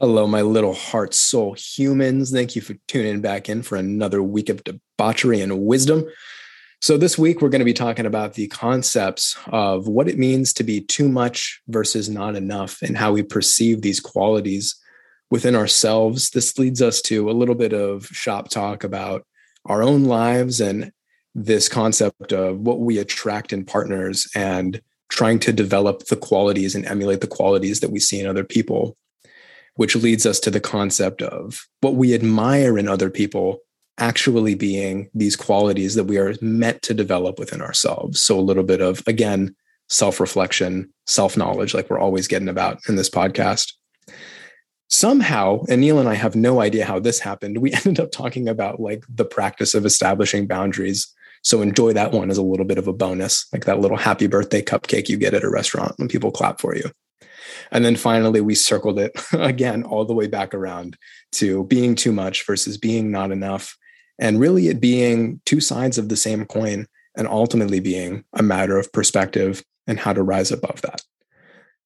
Hello, my little heart soul humans. Thank you for tuning back in for another week of debauchery and wisdom. So, this week we're going to be talking about the concepts of what it means to be too much versus not enough and how we perceive these qualities within ourselves. This leads us to a little bit of shop talk about our own lives and this concept of what we attract in partners and trying to develop the qualities and emulate the qualities that we see in other people which leads us to the concept of what we admire in other people actually being these qualities that we are meant to develop within ourselves. So, a little bit of, again, self reflection, self knowledge, like we're always getting about in this podcast. Somehow, and Neil and I have no idea how this happened, we ended up talking about like the practice of establishing boundaries. So, enjoy that one as a little bit of a bonus, like that little happy birthday cupcake you get at a restaurant when people clap for you. And then finally, we circled it again all the way back around to being too much versus being not enough. And really, it being two sides of the same coin and ultimately being a matter of perspective and how to rise above that.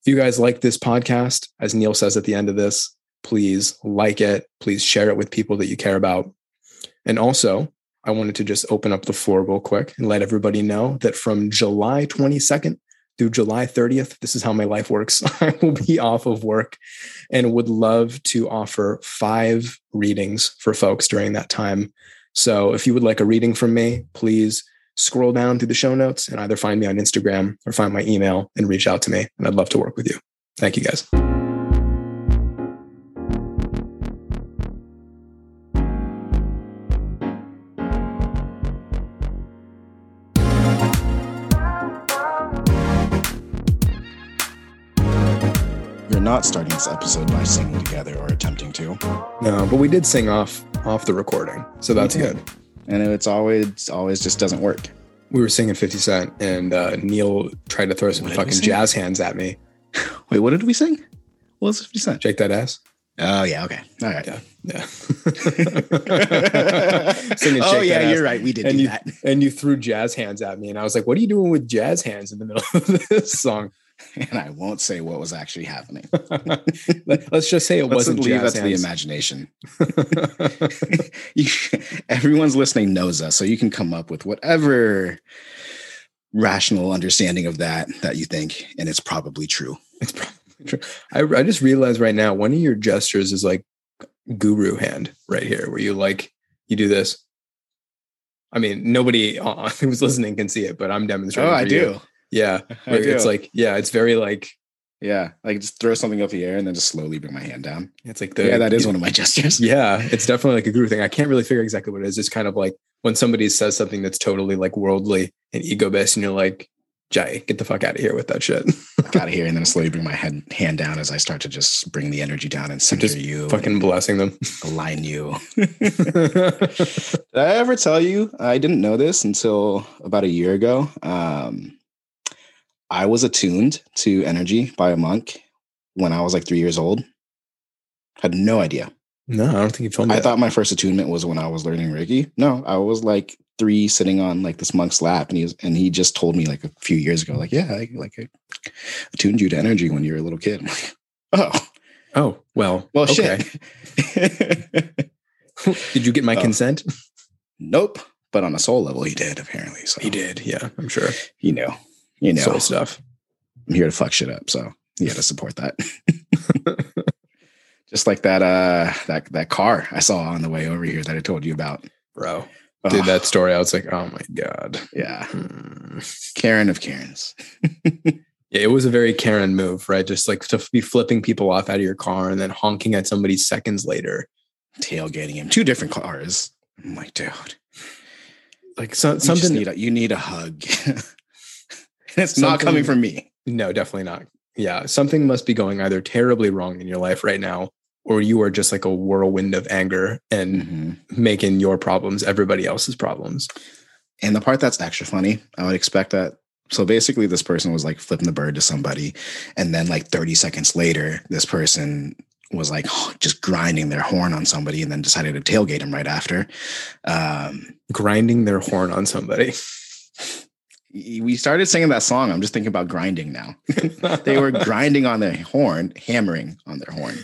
If you guys like this podcast, as Neil says at the end of this, please like it. Please share it with people that you care about. And also, I wanted to just open up the floor real quick and let everybody know that from July 22nd through July 30th. This is how my life works. I will be off of work and would love to offer five readings for folks during that time. So if you would like a reading from me, please scroll down through the show notes and either find me on Instagram or find my email and reach out to me. And I'd love to work with you. Thank you guys. Not starting this episode by singing together or attempting to. No, but we did sing off off the recording, so that's good. And it's always always just doesn't work. We were singing 50 Cent, and uh, Neil tried to throw some fucking jazz hands at me. Wait, what did we sing? What was 50 Cent? Shake that ass. Oh yeah, okay, all right, yeah, yeah. Singing oh yeah, you're right. We did and do you, that. And you threw jazz hands at me, and I was like, "What are you doing with jazz hands in the middle of this song?" and I won't say what was actually happening. Let's just say it Let's wasn't. Leave that to the imagination. you, everyone's listening knows us, so you can come up with whatever rational understanding of that that you think, and it's probably true. It's probably true. I, I just realized right now one of your gestures is like guru hand right here, where you like you do this. I mean, nobody who's listening can see it, but I'm demonstrating. Oh, I do. You. Yeah. It's like, yeah, it's very like, yeah, like just throw something up the air and then just slowly bring my hand down. It's like the yeah, that is one of my gestures. Yeah, it's definitely like a guru thing. I can't really figure exactly what it is. It's kind of like when somebody says something that's totally like worldly and ego based, and you're like, Jay, get the fuck out of here with that shit. out of here, and then slowly bring my head hand down as I start to just bring the energy down and center just you, fucking blessing them, align you. Did I ever tell you I didn't know this until about a year ago? Um, I was attuned to energy by a monk when I was like three years old. Had no idea. No, I don't think you told me. I that. thought my first attunement was when I was learning Reiki. No, I was like three, sitting on like this monk's lap, and he was, and he just told me like a few years ago, like, yeah, I, like I attuned you to energy when you were a little kid. Like, oh, oh, well, well, okay. shit. did you get my oh. consent? Nope. But on a soul level, he did apparently. So he did. Yeah, I'm sure. You know you know, soul stuff. I'm here to fuck shit up, so you got to support that. Just like that, uh, that that car I saw on the way over here that I told you about, bro. Oh. Dude, that story, I was like, oh my god, yeah, hmm. Karen of Karens. yeah, it was a very Karen move, right? Just like to be flipping people off out of your car and then honking at somebody seconds later, tailgating him. Two different cars. I'm like, dude, like so, something. Need a, you need a hug. it's not coming from me. No, definitely not. Yeah, something must be going either terribly wrong in your life right now, or you are just like a whirlwind of anger and mm-hmm. making your problems everybody else's problems. And the part that's extra funny, I would expect that. So basically, this person was like flipping the bird to somebody, and then like 30 seconds later, this person was like just grinding their horn on somebody and then decided to tailgate him right after. Um, grinding their horn on somebody. we started singing that song. I'm just thinking about grinding now. they were grinding on their horn, hammering on their horn.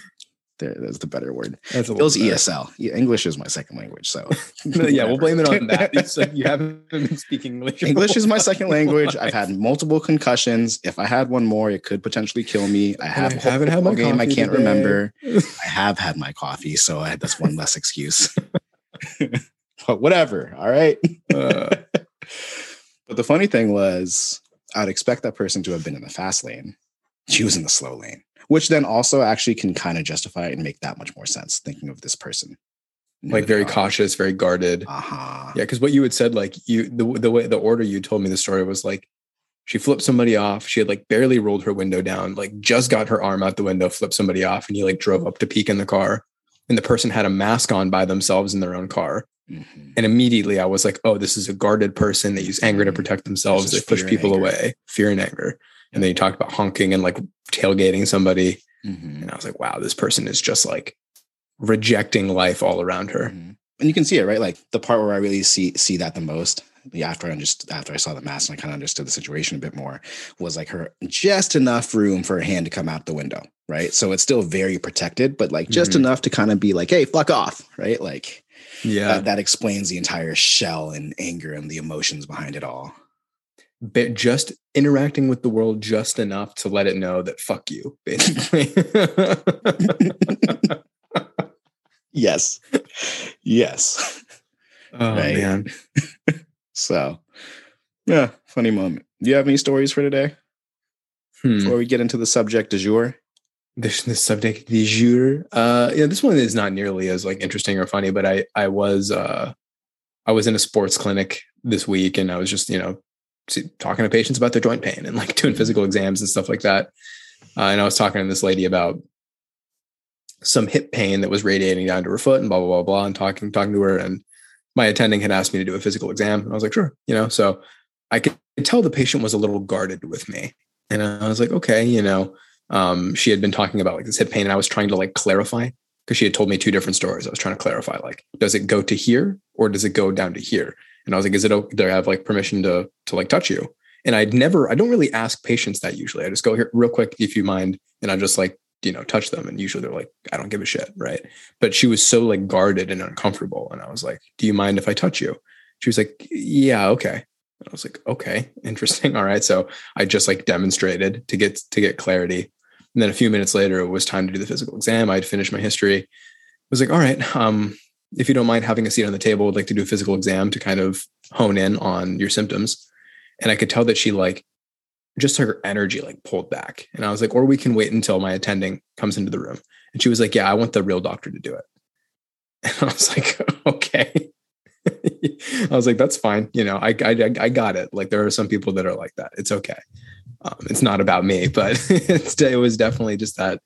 There, that's the better word. That's a It was better. ESL. Yeah, English is my second language, so yeah, we'll blame it on that. It's like you haven't been speaking English. English is my second language. I've had multiple concussions. If I had one more, it could potentially kill me. I have I haven't had my game I can't today. remember. I have had my coffee, so I, that's one less excuse. but whatever. All right. Uh, But the funny thing was, I'd expect that person to have been in the fast lane. She was in the slow lane, which then also actually can kind of justify it and make that much more sense thinking of this person. like very cautious, very guarded. Uh huh. Yeah, because what you had said, like you, the the way the order you told me the story was like, she flipped somebody off. She had like barely rolled her window down, like just got her arm out the window, flipped somebody off, and you like drove up to peek in the car, and the person had a mask on by themselves in their own car. Mhm. And immediately I was like, oh, this is a guarded person. They use anger to protect themselves. They push people away, fear and anger. And then you talked about honking and like tailgating somebody. Mhm. And I was like, wow, this person is just like rejecting life all around her. Mhm. And you can see it, right? Like the part where I really see see that the most, the after I just after I saw the mask and I kind of understood the situation a bit more, was like her just enough room for her hand to come out the window, right? So it's still very protected, but like just Mhm. enough to kind of be like, hey, fuck off, right? Like Yeah. that, that explains the entire shell and anger and the emotions behind it all. But just interacting with the world just enough to let it know that fuck you, basically. Yes. yes. oh Right. man. So yeah, funny moment. Do you have any stories for today Hmm. before we get into the subject du jour? This the subject du jour. Uh yeah, this one is not nearly as like interesting or funny, but I I was uh I was in a sports clinic this week and I was just, you know, talking to patients about their joint pain and like doing physical exams and stuff like that. Uh, and I was talking to this lady about some hip pain that was radiating down to her foot and blah blah blah blah and talking talking to her and my attending had asked me to do a physical exam and I was like sure you know so I could tell the patient was a little guarded with me and I was like okay you know um, she had been talking about like this hip pain and I was trying to like clarify because she had told me two different stories. I was trying to clarify like does it go to here or does it go down to here? And I was like is it okay do I have like permission to to like touch you? And I'd never I don't really ask patients that usually. I just go here real quick if you mind and I just like you know touch them and usually they're like i don't give a shit right? But she was so like guarded and uncomfortable and i was like do you mind if i touch you? She was like yeah okay. And i was like okay interesting all right. So i just like demonstrated to get to get clarity and then a few minutes later it was time to do the physical exam i'd finished my history I was like all right um if you don't mind having a seat on the table i'd like to do a physical exam to kind of hone in on your symptoms and i could tell that she like just her energy like pulled back. And I was like, or we can wait until my attending comes into the room. And she was like, yeah, I want the real doctor to do it. And I was like, okay. I was like, that's fine. You know, I, I, I got it. Like there are some people that are like that. It's okay. Um, it's not about me, but it was definitely just that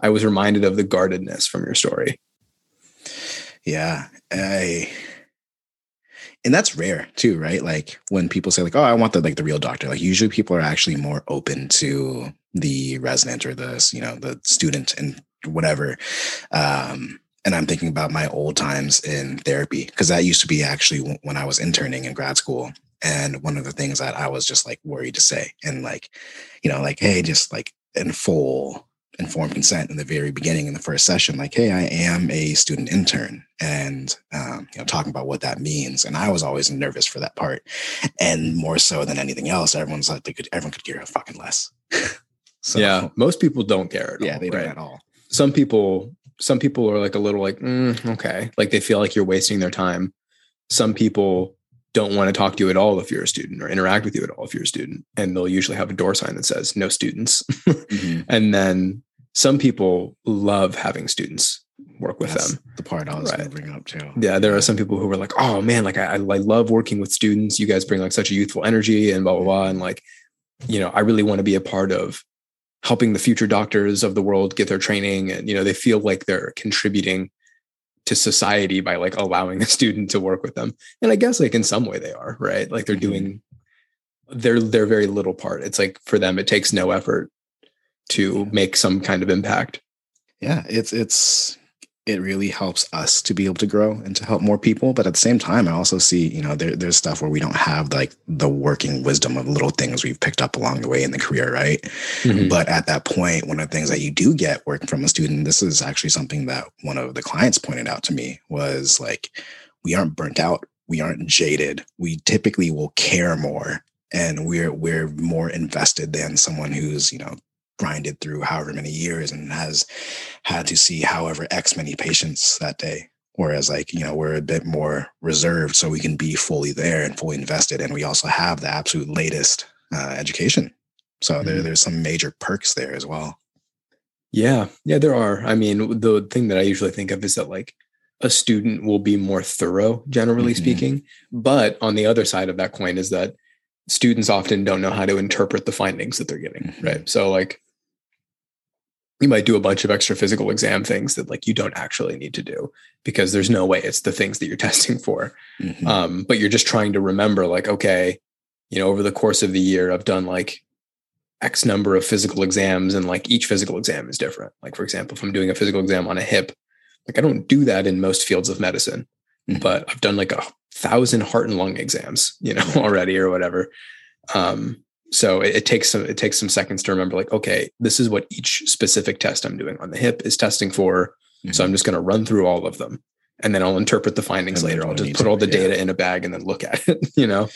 I was reminded of the guardedness from your story. Yeah. I and that's rare too, right? Like when people say like, "Oh, I want the like the real doctor." Like usually people are actually more open to the resident or the you know the student and whatever. Um, and I'm thinking about my old times in therapy because that used to be actually when I was interning in grad school. And one of the things that I was just like worried to say and like, you know, like, hey, just like in full informed consent in the very beginning in the first session like hey i am a student intern and um, you know talking about what that means and i was always nervous for that part and more so than anything else everyone's like they could everyone could care a fucking less so yeah. Most people don't care. At yeah all, they don't at all some people some people are like a little like mm, okay like they feel like you're wasting their time some people don't want to talk to you at all if you're a student or interact with you at all if you're a student and they'll usually have a door sign that says no students Mhm. and then some people love having students work with That's them the part i was going Right. to bring up too yeah there are some people who are like oh man like I, I love working with students you guys bring like such a youthful energy and blah blah blah and like you know i really want to be a part of helping the future doctors of the world get their training and you know they feel like they're contributing to society by like allowing the student to work with them. And i guess like in some way they are right? Like they're doing their their very little part. It's like for them it takes no effort to make some kind of impact. Yeah it's it's it really helps us to be able to grow and to help more people. But at the same time, I also see, you know, there, there's stuff where we don't have like the working wisdom of little things we've picked up along the way in the career, right? Mm-hmm. But at that point, one of the things that you do get working from a student, this is actually something that one of the clients pointed out to me was like, we aren't burnt out, we aren't jaded. We typically will care more and we're we're more invested than someone who's, you know, grinded through however many years and has had to see however X many patients that day. Whereas, like, you know, we're a bit more reserved so we can be fully there and fully invested. And we also have the absolute latest uh, education. So mm-hmm. there, there's some major perks there as well. Yeah. Yeah, there are. I mean, the thing that I usually think of is that, like, a student will be more thorough, generally mm-hmm. speaking. But on the other side of that coin is that students often don't know how to interpret the findings that they're getting. Mm-hmm. Right. So, like, you might do a bunch of extra physical exam things that like you don't actually need to do because there's no way it's the things that you're testing for mm-hmm. um, but you're just trying to remember like okay you know over the course of the year i've done like x number of physical exams and like each physical exam is different like for example if i'm doing a physical exam on a hip like i don't do that in most fields of medicine mm-hmm. but i've done like a thousand heart and lung exams you know already or whatever um, so it, it, takes some it takes some seconds to remember like okay this is what each specific test i'm doing on the hip is testing for mm-hmm. so i'm just going to run through all of them and then i'll interpret the findings later i'll just put all the yeah. data in a bag and then look at it you know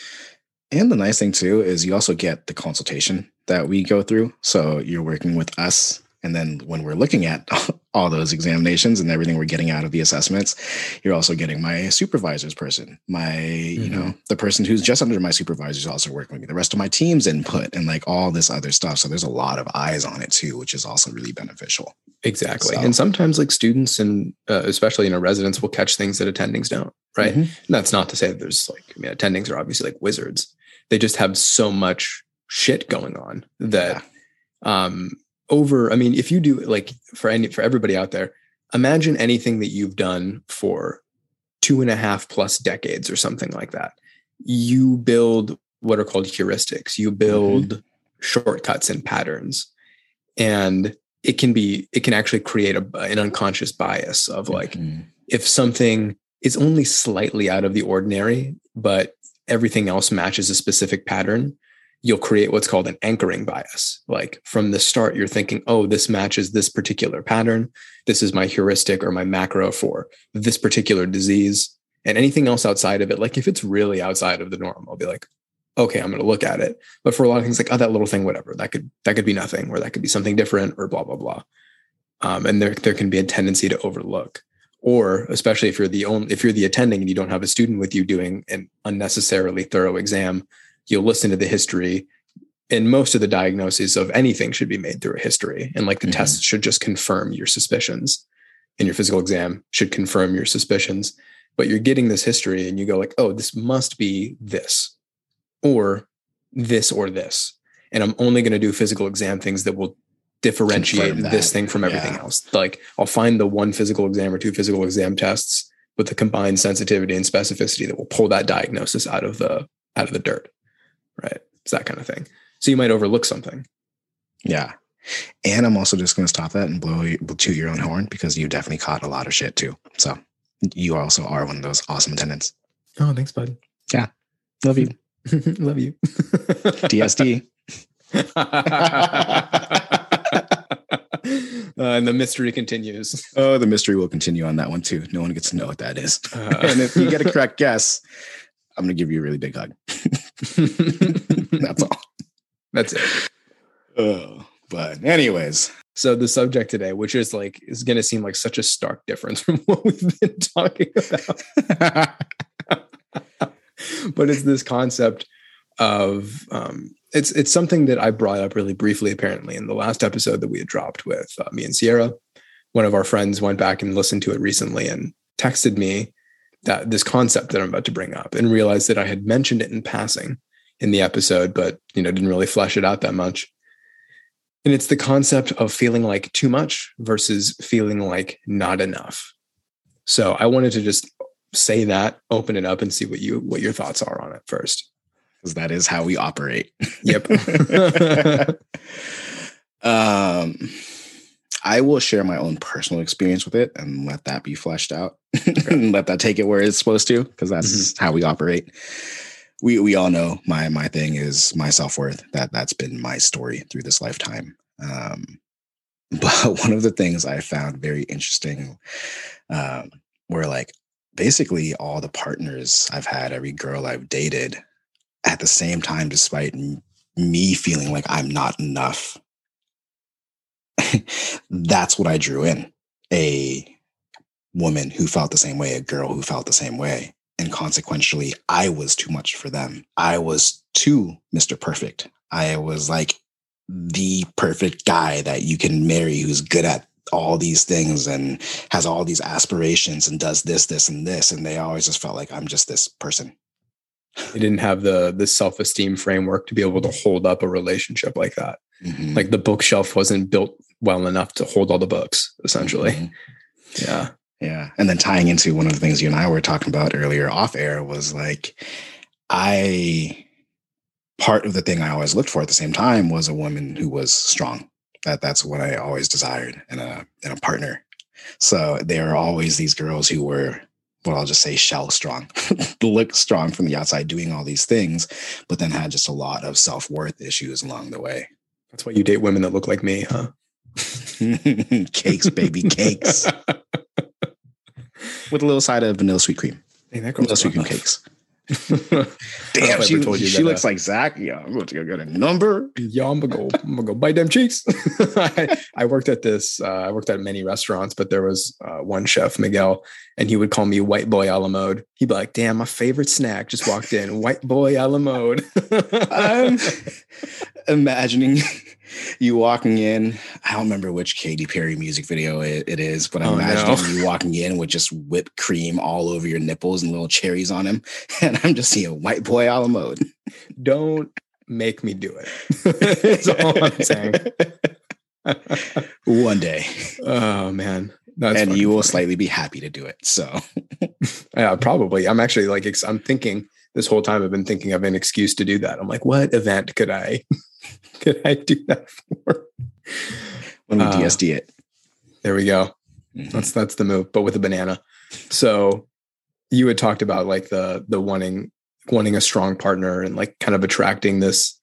and the nice thing too is you also get the consultation that we go through so you're working with us and then when we're looking at all those examinations and everything we're getting out of the assessments, you're also getting my supervisor's person, my, mm-hmm. you know, mm-hmm. the person who's just under my supervisor is also working with me, the rest of my team's input and like all this other stuff. So there's a lot of eyes on it too, which is also really beneficial. Exactly. So, and sometimes like students and uh, especially, you know, residents will catch things that attendings don't, right? Mm-hmm. And that's not to say that there's like, I mean, attendings are obviously like wizards. They just have so much shit going on that, yeah. um, over i mean if you do like for any for everybody out there imagine anything that you've done for two and a half plus decades or something like that you build what are called heuristics you build mm-hmm. shortcuts and patterns and it can be it can actually create a, an unconscious bias of like mm-hmm. if something is only slightly out of the ordinary but everything else matches a specific pattern you'll create what's called an anchoring bias. Like from the start, you're thinking, oh, this matches this particular pattern. This is my heuristic or my macro for this particular disease. And anything else outside of it, like if it's really outside of the norm, I'll be like, okay, I'm going to look at it. But for a lot of things, like, oh, that little thing, whatever, that could that could be nothing, or that could be something different, or blah blah blah. Um, and there there can be a tendency to overlook, or especially if you're the only if you're the attending and you don't have a student with you doing an unnecessarily thorough exam you'll listen to the history and most of the diagnoses of anything should be made through a history and like the mm-hmm. test should just confirm your suspicions and your physical exam should confirm your suspicions but you're getting this history and you go like oh this must be this or this or this and i'm only going to do physical exam things that will differentiate this thing from everything yeah. else like i'll find the one physical exam or two physical exam tests with the combined sensitivity and specificity that will pull that diagnosis out of the out of the dirt right? It's that kind of thing. So you might overlook something. Yeah. And I'm also just going to stop that and blow toot your own horn because you definitely caught a lot of shit too. So you also are one of those awesome attendants. Oh, thanks, bud. Yeah. Love you. Love you. DSD. Uh, and the mystery continues. Oh, the mystery will continue on that one too. No one gets to know what that is. Uh, and if you get a correct guess, I'm going to give you a really big hug. That's all. That's it. Oh, but anyways. So the subject today, which is like is going to seem like such a stark difference from what we've been talking about. but it's this concept of um, it's it's something that I brought up really briefly apparently in the last episode that we had dropped with uh, me and Sierra. One of our friends went back and listened to it recently and texted me that this concept that I'm about to bring up and realized that I had mentioned it in passing in the episode, but you know, didn't really flesh it out that much. And it's the concept of feeling like too much versus feeling like not enough. So I wanted to just say that, open it up and see what you what your thoughts are on it first. Because that is how we operate. Yep. um I will share my own personal experience with it and let that be fleshed out and let that take it where it's supposed to, because that's mm-hmm. how we operate. We we all know my my thing is my self worth. That that's been my story through this lifetime. Um, but one of the things I found very interesting um, were like basically all the partners I've had, every girl I've dated, at the same time, despite me feeling like I'm not enough that's what I drew in a woman who felt the same way, a girl who felt the same way. And consequentially, I was too much for them. I was too Mr. Perfect. I was like the perfect guy that you can marry who's good at all these things and has all these aspirations and does this, this, and this. And they always just felt like I'm just this person. They didn't have the the self esteem framework to be able to hold up a relationship like that. Mm-hmm. Like the bookshelf wasn't built well enough to hold all the books, essentially. Mm-hmm. Yeah. Yeah. And then tying into one of the things you and I were talking about earlier off air was like, I, part of the thing I always looked for at the same time was a woman who was strong. That that's what I always desired in a in a partner. So there are always these girls who were well, I'll just say shell strong, look strong from the outside, doing all these things, but then had just a lot of self worth issues along the way. That's why you date women that look like me, huh? cakes, baby, cakes. With a little side of vanilla sweet cream. Hey, that vanilla sweet cream cakes. Damn, she, she looks uh, like Zach. Yeah, I'm going to go get a number. Yeah, I'm gonna go. I'm gonna go bite them cheeks. I, I, worked at this. Uh, I worked at many restaurants, but there was uh, one chef, Miguel, and he would call me White Boy a la mode. He'd be like, "Damn, my favorite snack just walked in. White Boy a la mode." I'm imagining you walking in. I don't remember which Katy Perry music video it, it is, but I'm oh, imagining no. you walking in with just whipped cream all over your nipples and little cherries on them, and I'm just seeing white boy a la mode. Don't make me do it. That's all I'm saying. One day. Oh man. That's and you will slightly be happy to do it. So, yeah, probably. I'm actually like, I'm thinking this whole time. I've been thinking of an excuse to do that. I'm like, what event could I could I do that for? When we uh, DSD it. There we go. Mm-hmm. That's that's the move, but with a banana. So you had talked about like the the wanting wanting a strong partner and like kind of attracting this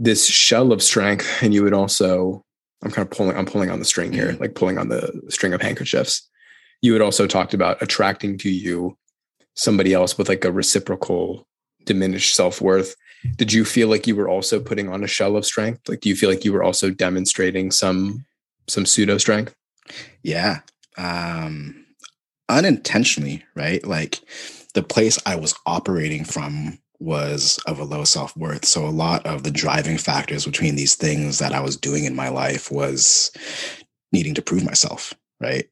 this shell of strength. And you would also, I'm kind of pulling, I'm pulling on the string here, mm-hmm. like pulling on the string of handkerchiefs. You had also talked about attracting to you somebody else with like a reciprocal diminished self-worth did you feel like you were also putting on a shell of strength? Like do you feel like you were also demonstrating some some pseudo strength yeah um unintentionally right? Like the place i was operating from was of a low self-worth so a lot of the driving factors between these things that i was doing in my life was needing to prove myself right?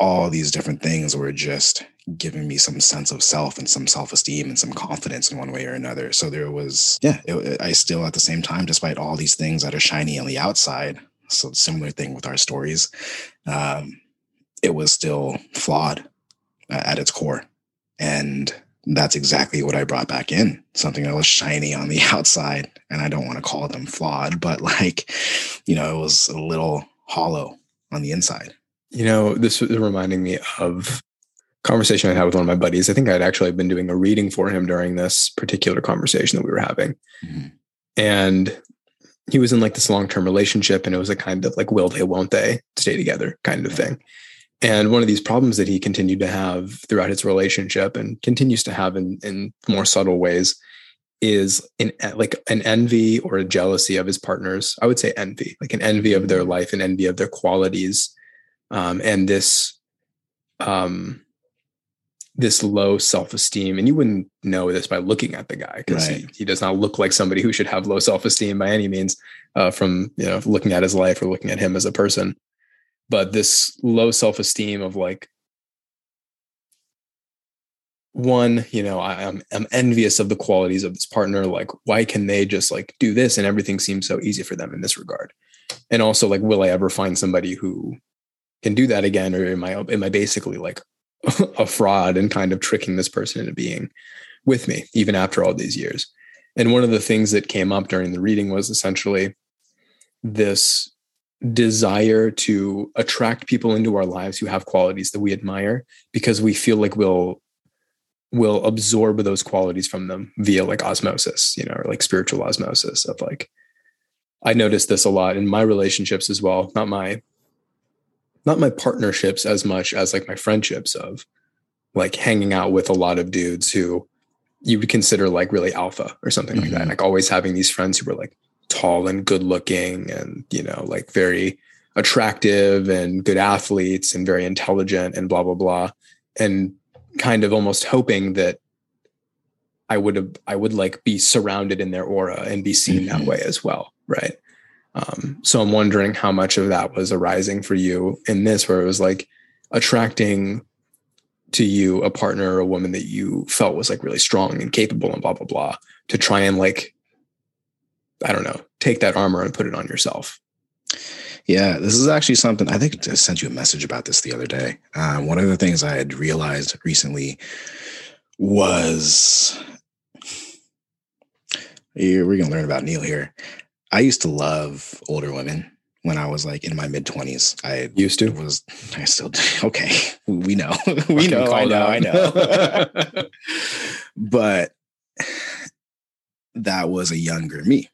All these different things were just giving me some sense of self and some self-esteem and some confidence in one way or another. So there was yeah it, i still at the same time despite all these things that are shiny on the outside so similar thing with our stories um, it was still flawed at its core. And that's exactly what i brought back in something that was shiny on the outside and i don't want to call them flawed but like you know it was a little hollow on the inside. You know this is reminding me of conversation I had with one of my buddies. I think I'd actually been doing a reading for him during this particular conversation that we were having. Mm-hmm. And he was in like this long term relationship, and it was a kind of like, will they, won't they stay together kind of thing. And one of these problems that he continued to have throughout his relationship and continues to have in, in more subtle ways is in like an envy or a jealousy of his partners. I would say envy, like an envy of their mm-hmm. life and envy of their qualities. Um, and this um, this low self-esteem and you wouldn't know this by looking at the guy because right. he, he, does not look like somebody who should have low self-esteem by any means uh, from you know looking at his life or looking at him as a person but this low self-esteem of like one you know I, am I'm, I'm envious of the qualities of this partner like why can they just like do this and everything seems so easy for them in this regard and also like will i ever find somebody who can do that again or am i am i basically like a fraud and kind of tricking this person into being with me, even after all these years. And one of the things that came up during the reading was essentially this desire to attract people into our lives who have qualities that we admire because we feel like we'll will absorb those qualities from them via like osmosis you know or like spiritual osmosis of like i noticed this a lot in my relationships as well not my not my partnerships as much as like my friendships of like hanging out with a lot of dudes who you would consider like really alpha or something mm-hmm. like that mm-hmm. like always having these friends who were like tall and good looking and you know like very attractive and good athletes and very intelligent and blah blah blah and kind of almost hoping that I would have I would like be surrounded in their aura and be seen mm-hmm. that way as well right um, so I'm wondering how much of that was arising for you in this where it was like attracting to you a partner or a woman that you felt was like really strong and capable and blah blah blah to try and like I don't know, take that armor and put it on yourself. Yeah, this is actually something I think I sent you a message about this the other day. Uh, one of the things I had realized recently was we're going to learn about Neil here. I used to love older women when I was like in my mid 20s. I used to was I still okay. We know. we know. I know. I know. but that was a younger me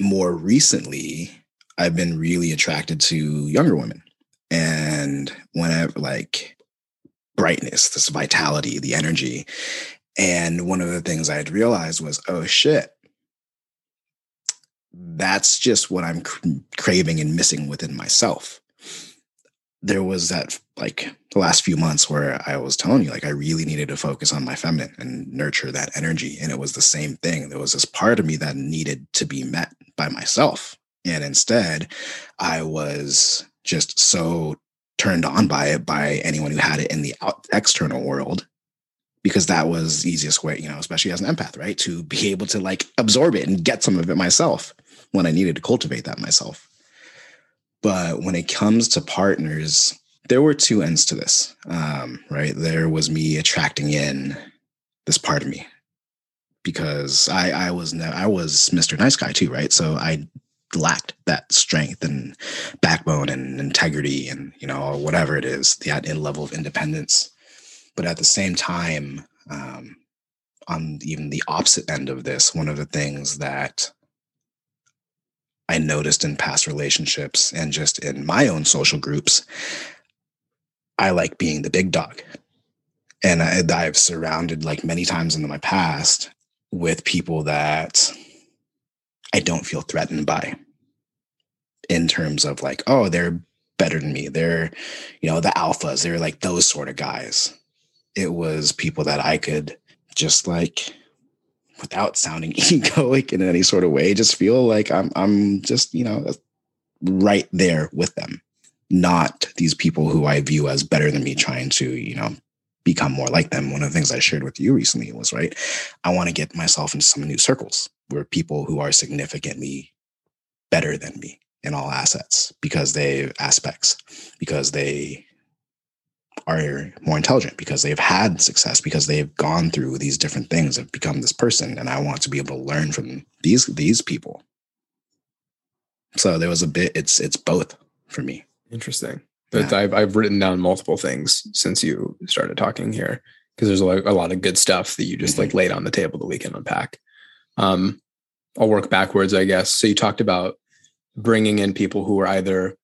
more recently, I've been really attracted to younger women. And whenever, like, brightness, this vitality, the energy. And one of the things I had realized was, oh shit, that's just what I'm craving and missing within myself. There was that, like, the last few months where I was telling you, like, I really needed to focus on my feminine and nurture that energy. And it was the same thing. There was this part of me that needed to be met by myself. And instead, I was just so turned on by it by anyone who had it in the external world because that was easiest way, you know, especially as an empath, right? To be able to like absorb it and get some of it myself when I needed to cultivate that myself. But when it comes to partners, there were two ends to this, um, right? There was me attracting in this part of me because I I was I was Mr. Nice Guy too, right? So I lacked that strength and backbone and integrity and you know whatever it is that level of independence. But at the same time, um, on even the opposite end of this, one of the things that I noticed in past relationships and just in my own social groups, I like being the big dog. And I, I've surrounded like many times in my past with people that I don't feel threatened by in terms of like, oh, they're better than me. They're, you know, the alphas. They're like those sort of guys. It was people that I could just like without sounding egoic in any sort of way, just feel like I'm I'm just, you know, right there with them. Not these people who I view as better than me trying to, you know, become more like them. One of the things I shared with you recently was right, I want to get myself into some new circles where people who are significantly better than me in all assets because they aspects, because they are more intelligent, because they've had success, because they've gone through these different things, have become this person. And I want to be able to learn from these these people. So there was a bit, it's it's both for me. Interesting. But yeah. I've I've written down multiple things since you started talking here because there's a lot, a lot of good stuff that you just mm-hmm. like laid on the table that we can unpack. Um, I'll work backwards, I guess. So you talked about bringing in people who are either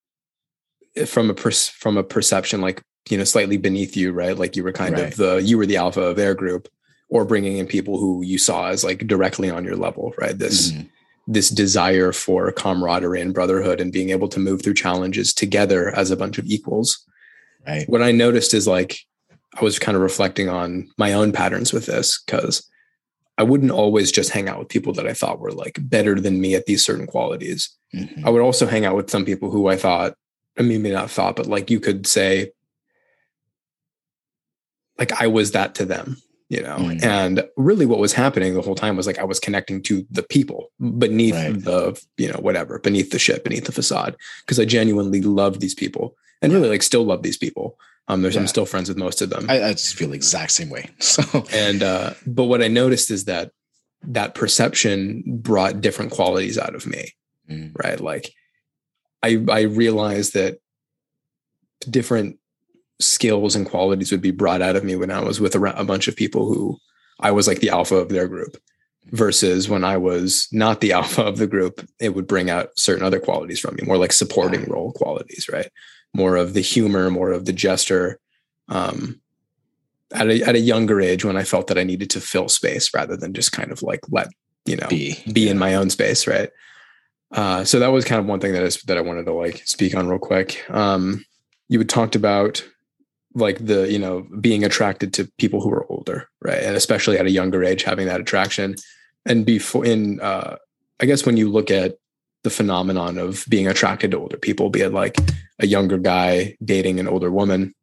eh, from a per, from a perception like you know slightly beneath you, right? Like you were kind right. of the you were the alpha of their group, or bringing in people who you saw as like directly on your level, right? This mm-hmm this desire for camaraderie and brotherhood and being able to move through challenges together as a bunch of equals. Right. What I noticed is like I was kind of reflecting on my own patterns with this because I wouldn't always just hang out with people that I thought were like better than me at these certain qualities. Mm-hmm. I would also hang out with some people who I thought, I mean, maybe not thought, but like you could say, like I was that to them you know mm. and really what was happening the whole time was like i was connecting to the people beneath right. the you know whatever beneath the ship beneath the facade because i genuinely love these people and really like still love these people um there's yeah. i'm still friends with most of them I, I, just feel the exact same way so and uh but what i noticed is that that perception brought different qualities out of me mm. right like I I realized that different skills and qualities would be brought out of me when I was with a, a bunch of people who I was like the alpha of their group versus when I was not the alpha of the group, it would bring out certain other qualities from me, more like supporting role qualities, right? More of the humor, more of the gesture. Um, at a, at a younger age, when I felt that I needed to fill space rather than just kind of like let you know be, be yeah. in my own space, right? Uh, so that was kind of one thing that is that I wanted to like speak on real quick. Um, you had talked about like the you know being attracted to people who are older right and especially at a younger age having that attraction and before in uh i guess when you look at the phenomenon of being attracted to older people be it like a younger guy dating an older woman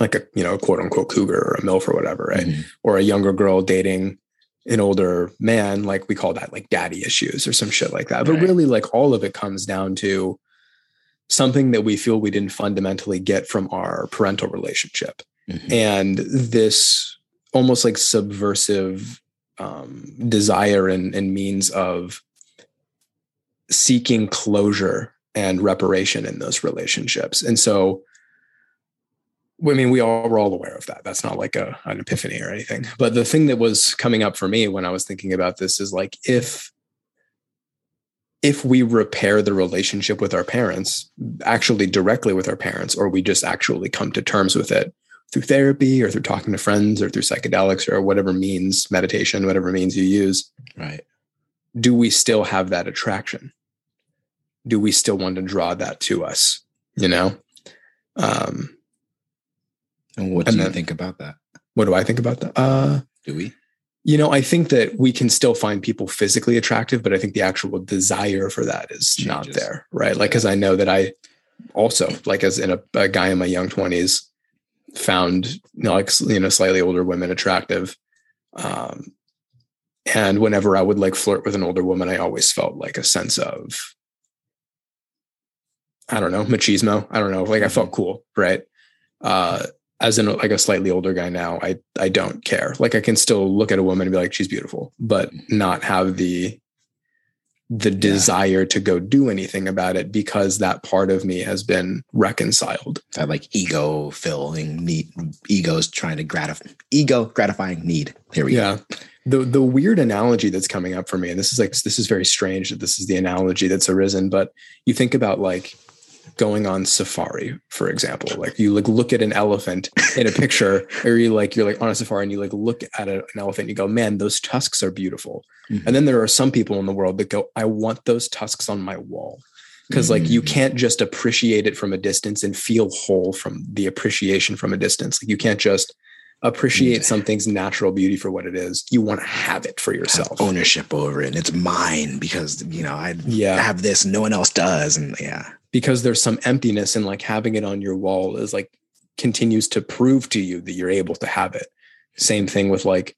like a you know a quote unquote cougar or a milf or whatever right mm-hmm. or a younger girl dating an older man like we call that like daddy issues or some shit like that right. but really like all of it comes down to something that we feel we didn't fundamentally get from our parental relationship. Mm-hmm. And this almost like subversive um, desire and, and means of seeking closure and reparation in those relationships. And so, I mean, we all were all aware of that. That's not like a, an epiphany or anything. But the thing that was coming up for me when I was thinking about this is like, if if we repair the relationship with our parents, actually directly with our parents, or we just actually come to terms with it through therapy or through talking to friends or through psychedelics or whatever means, meditation, whatever means you use. Right. Do we still have that attraction? Do we still want to draw that to us? You know? Um, and what do and you then, think about that? What do I think about that? Uh, do we? You know, I think that we can still find people physically attractive, but I think the actual desire for that is Changes. not there, right? Like, because I know that I also, like, as in a, a guy in my young twenties, found you know, like you know slightly older women attractive, um, and whenever I would like flirt with an older woman, I always felt like a sense of I don't know machismo. I don't know, like I felt mm-hmm. cool, right? Uh, as in like a slightly older guy now, I I don't care. Like I can still look at a woman and be like, she's beautiful, but not have the the desire yeah. to go do anything about it because that part of me has been reconciled. That like ego filling need, egos trying to gratify ego gratifying need. Here we yeah. go. The the weird analogy that's coming up for me, and this is like this is very strange that this is the analogy that's arisen, but you think about like going on safari, for example. Like you like look at an elephant in a picture, or you like you're like on a safari and you like look at a, an elephant and you go, man, those tusks are beautiful. Mm-hmm. And then there are some people in the world that go, I want those tusks on my wall. Because mm-hmm. like you mm-hmm. can't just appreciate it from a distance and feel whole from the appreciation from a distance. Like you can't just appreciate something's natural beauty for what it is. You want to have it for yourself. Have ownership over it. And it's mine because you know I yeah. have this, no one else does. And yeah because there's some emptiness and like having it on your wall is like continues to prove to you that you're able to have it. Same thing with like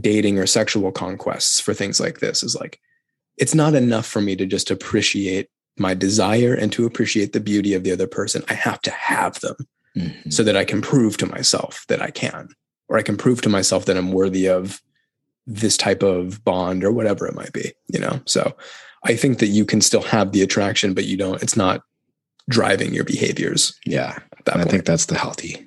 dating or sexual conquests for things like this is like it's not enough for me to just appreciate my desire and to appreciate the beauty of the other person. I have to have them mm-hmm. so that I can prove to myself that I can, or I can prove to myself that I'm worthy of this type of bond or whatever it might be, you know? So I think that you can still have the attraction, but you don't, it's not driving your behaviors. Yeah. And I think that's the healthy.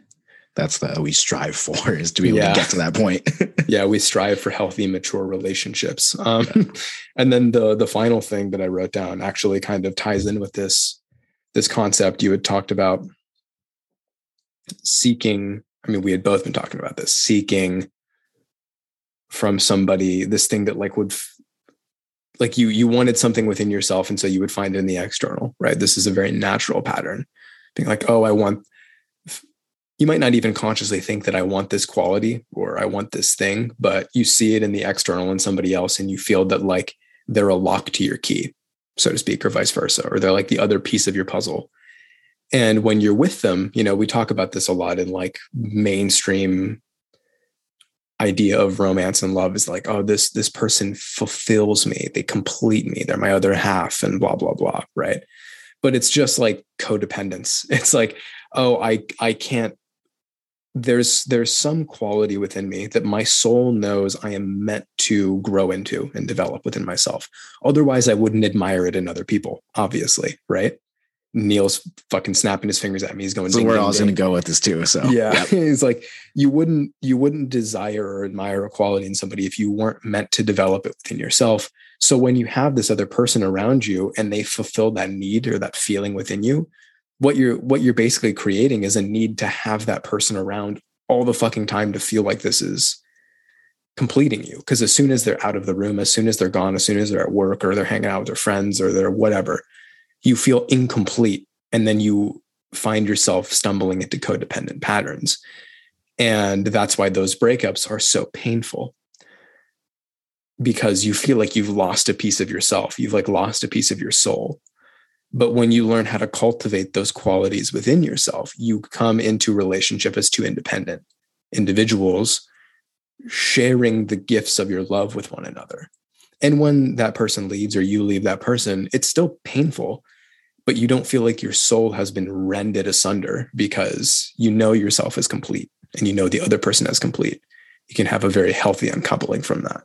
That's the we strive for is to be able yeah. to get to that point. yeah, we strive for healthy, mature relationships. Um, yeah. And then the the final thing that I wrote down actually kind of ties in with this this concept you had talked about seeking. I mean, we had both been talking about this seeking from somebody this thing that like would like you you wanted something within yourself and so you would find it in the external right? This is a very natural pattern. Being like oh i want you might not even consciously think that i want this quality or i want this thing but you see it in the external in somebody else and you feel that like they're a lock to your key so to speak or vice versa or they're like the other piece of your puzzle. And when you're with them you know we talk about this a lot in like mainstream idea of romance and love is like oh this this person fulfills me they complete me they're my other half and blah blah blah right but it's just like codependence it's like oh i i can't there's there's some quality within me that my soul knows I am meant to grow into and develop within myself. Otherwise, I wouldn't admire it in other people, obviously, right? Neil's fucking snapping his fingers at me. He's going. So we're all going to go with this too. So yeah, yep. he's like, you wouldn't you wouldn't desire or admire a quality in somebody if you weren't meant to develop it within yourself. So when you have this other person around you and they fulfill that need or that feeling within you, what you're what you're basically creating is a need to have that person around all the fucking time to feel like this is completing you. Because as soon as they're out of the room, as soon as they're gone, as soon as they're at work or they're hanging out with their friends or they're whatever you feel incomplete and then you find yourself stumbling into codependent patterns. And that's why those breakups are so painful. Because you feel like you've lost a piece of yourself. You've like lost a piece of your soul. But when you learn how to cultivate those qualities within yourself you come into relationship as two independent individuals sharing the gifts of your love with one another. And when that person leaves or you leave that person, it's still painful, but you don't feel like your soul has been rended asunder because you know yourself as complete and you know the other person as complete. You can have a very healthy uncoupling from that.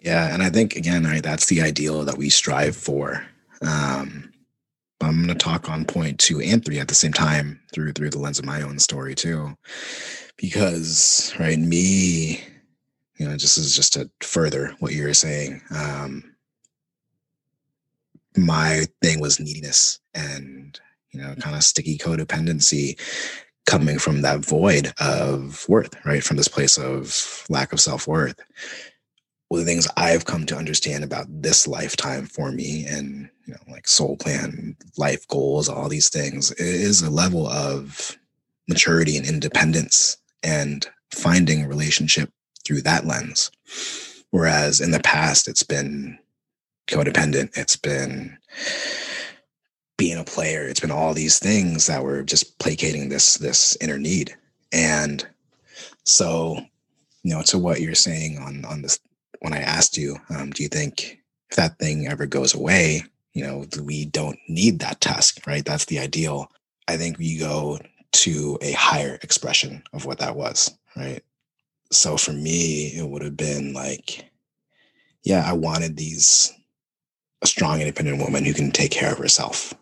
Yeah. And I think, again, right, that's the ideal that we strive for. Um, I'm going to talk on point two and three at the same time through through the lens of my own story too, because right, me you know, just as just to further what you were saying, um, my thing was neediness and you know, kind of sticky codependency coming from that void of worth, right? From this place of lack of self worth. One of the things I've come to understand about this lifetime for me and, you know, like soul plan, life goals, all these things is a level of maturity and independence and finding relationship through that lens. Whereas in the past, it's been codependent, it's been being a player, it's been all these things that were just placating this this inner need. And so, you know, to what you're saying on on this when I asked you, um, do you think if that thing ever goes away, you know, we don't need that task, right? That's the ideal. I think we go to a higher expression of what that was, right? so for me, it would have been like, yeah, I wanted these a strong, independent woman who can take care of herself.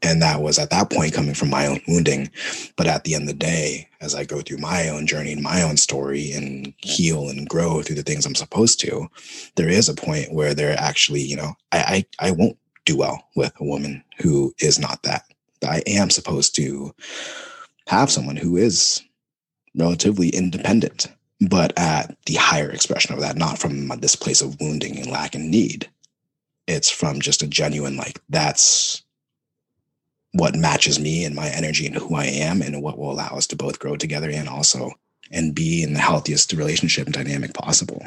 And that was at that point coming from my own wounding. But at the end of the day, as I go through my own journey and my own story and heal and grow through the things I'm supposed to, there is a point where there actually, you know, I, I, I won't do well with a woman who is not that. I am supposed to have someone who is relatively independent but at the higher expression of that, not from this place of wounding and lack and need. It's from just a genuine, like, that's what matches me and my energy and who I am and what will allow us to both grow together and also and be in the healthiest relationship and dynamic possible.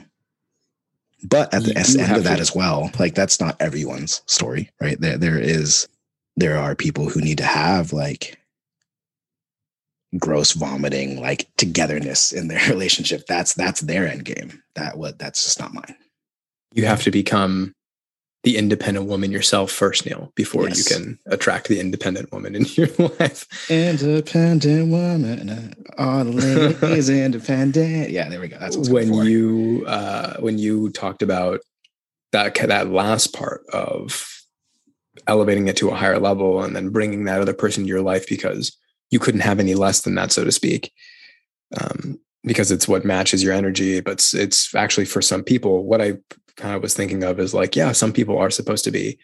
But at the end of that to. as well, like that's not everyone's story, right? There there is there are people who need to have like gross vomiting like togetherness in their relationship that's that's their end game that what that's just not mine you have to become the independent woman yourself first neil before yes. you can attract the independent woman in your life independent woman all ladies independent yeah there we go that's when you uh when you talked about that that last part of elevating it to a higher level and then bringing that other person to your life because you couldn't have any less than that, so to speak, um, because it's what matches your energy. But it's, it's actually for some people, what I kind of was thinking of is like, yeah, some people are supposed to be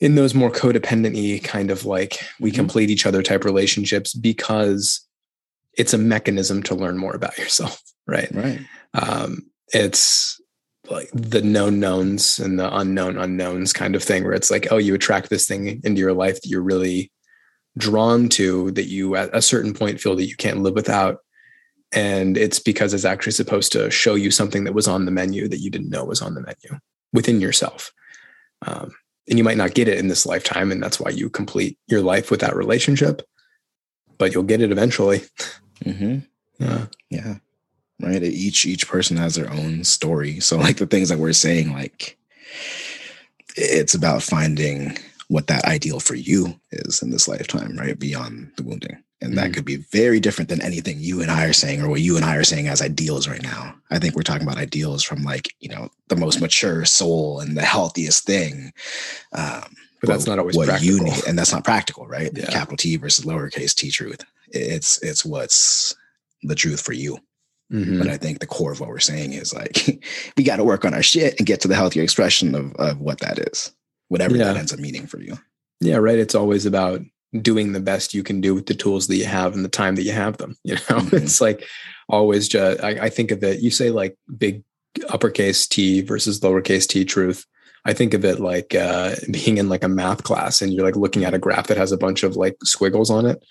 in those more codependent kind of like we mm-hmm. complete each other type relationships because it's a mechanism to learn more about yourself, right? Right. Um, it's like the known knowns and the unknown unknowns kind of thing where it's like, oh, you attract this thing into your life that you're really drawn to that you at a certain point feel that you can't live without and it's because it's actually supposed to show you something that was on the menu that you didn't know was on the menu within yourself. Um, and you might not get it in this lifetime and that's why you complete your life with that relationship but you'll get it eventually. Mm-hmm. yeah. Yeah. Right? Each each person has their own story. So like the things that we're saying like it's about finding what that ideal for you is in this lifetime, right? Beyond the wounding And that mm could be very different than anything you and I are saying or what you and I are saying as ideals right now. I think we're talking about ideals from like, you know, the most mature soul and the healthiest thing. Um, but that's not always what practical. you need. And that's not practical, right? Yeah. Capital T versus lowercase t truth. It's it's what's the truth for you. Mm-hmm. But I think the core of what we're saying is like we got to work on our shit and get to the healthier expression of, of what that is, whatever yeah. that ends up meaning for you. Yeah, right. It's always about doing the best you can do with the tools that you have and the time that you have them. You know, mm-hmm. it's like always just, I, I, think of it, you say like big uppercase T versus lowercase t truth. I think of it like uh, being in like a math class and you're like looking at a graph that has a bunch of like squiggles on it.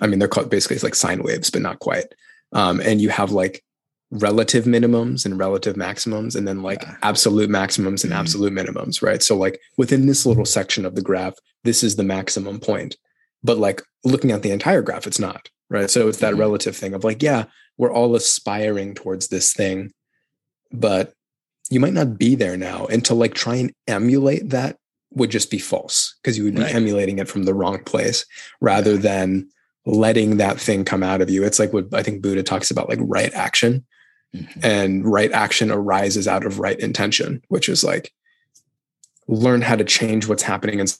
I mean, they're called basically it's like sine waves, but not quite. Um, and you have like relative minimums and relative maximums, and then like yeah. absolute maximums and mm-hmm. absolute minimums, right? So, like within this little section of the graph, this is the maximum point but like looking at the entire graph it's not right so it's that mm-hmm. relative thing of like yeah we're all aspiring towards this thing but you might not be there now and to like try and emulate that would just be false because you would be right. emulating it from the wrong place rather than letting that thing come out of you it's like what i think buddha talks about like right action mm-hmm. and right action arises out of right intention which is like learn how to change what's happening inside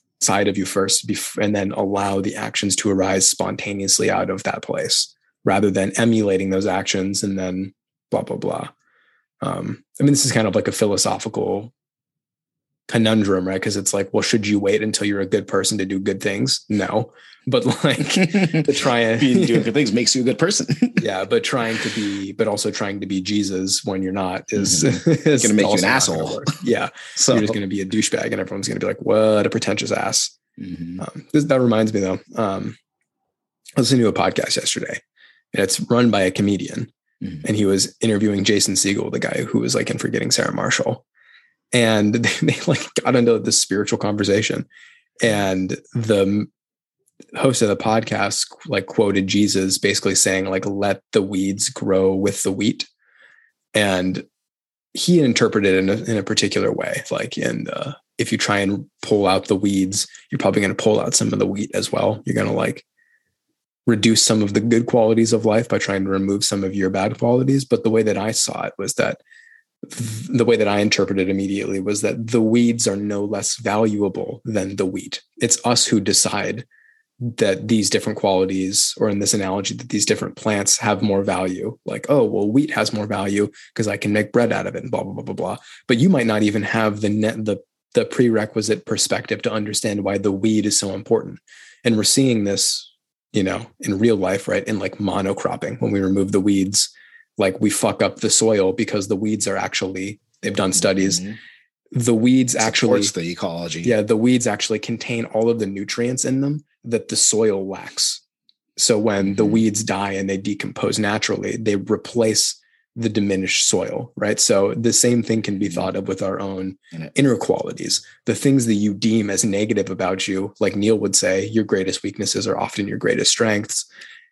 of you first and then allow the actions to arise spontaneously out of that place rather than emulating those actions and then blah blah blah. Um, i mean this is kind of like a philosophical conundrum, right? Because it's like, well, should you wait until you're a good person to do good things? No, but like to try and doing good things makes you a good person. yeah, but trying to be, but also trying to be Jesus when you're not is, mm-hmm. is going to make you an asshole. Yeah, so you're just going to be a douchebag, and everyone's going to be like, "What a pretentious ass." Mm-hmm. Um, this, that reminds me though. Um, I listened to a podcast yesterday, and it's run by a comedian, mm-hmm. and he was interviewing Jason Segel, the guy who was like in Forgetting Sarah Marshall and they, they like got into this spiritual conversation. And the host of the podcast like quoted jesus basically saying like let the weeds grow with the wheat. And he interpreted it in a, in a particular way like in uh, if you try and pull out the weeds you're probably going to pull out some of the wheat as well. You're going to like reduce some of the good qualities of life by trying to remove some of your bad qualities. But the way that i saw it was that the way that I interpreted immediately was that the weeds are no less valuable than the wheat. It's us who decide that these different qualities, or in this analogy, that these different plants have more value. Like, oh, well, wheat has more value because I can make bread out of it, and blah blah blah blah blah. But you might not even have the net the the prerequisite perspective to understand why the weed is so important. And we're seeing this, you know, in real life, right? In like monocropping, when we remove the weeds like we fuck up the soil because the weeds are actually they've done studies mm-hmm. the weeds actually the ecology yeah the weeds actually contain all of the nutrients in them that the soil lacks so when mm-hmm. the weeds die and they decompose naturally they replace the diminished soil right so the same thing can be mm-hmm. thought of with our own inner qualities the things that you deem as negative about you like neil would say your greatest weaknesses are often your greatest strengths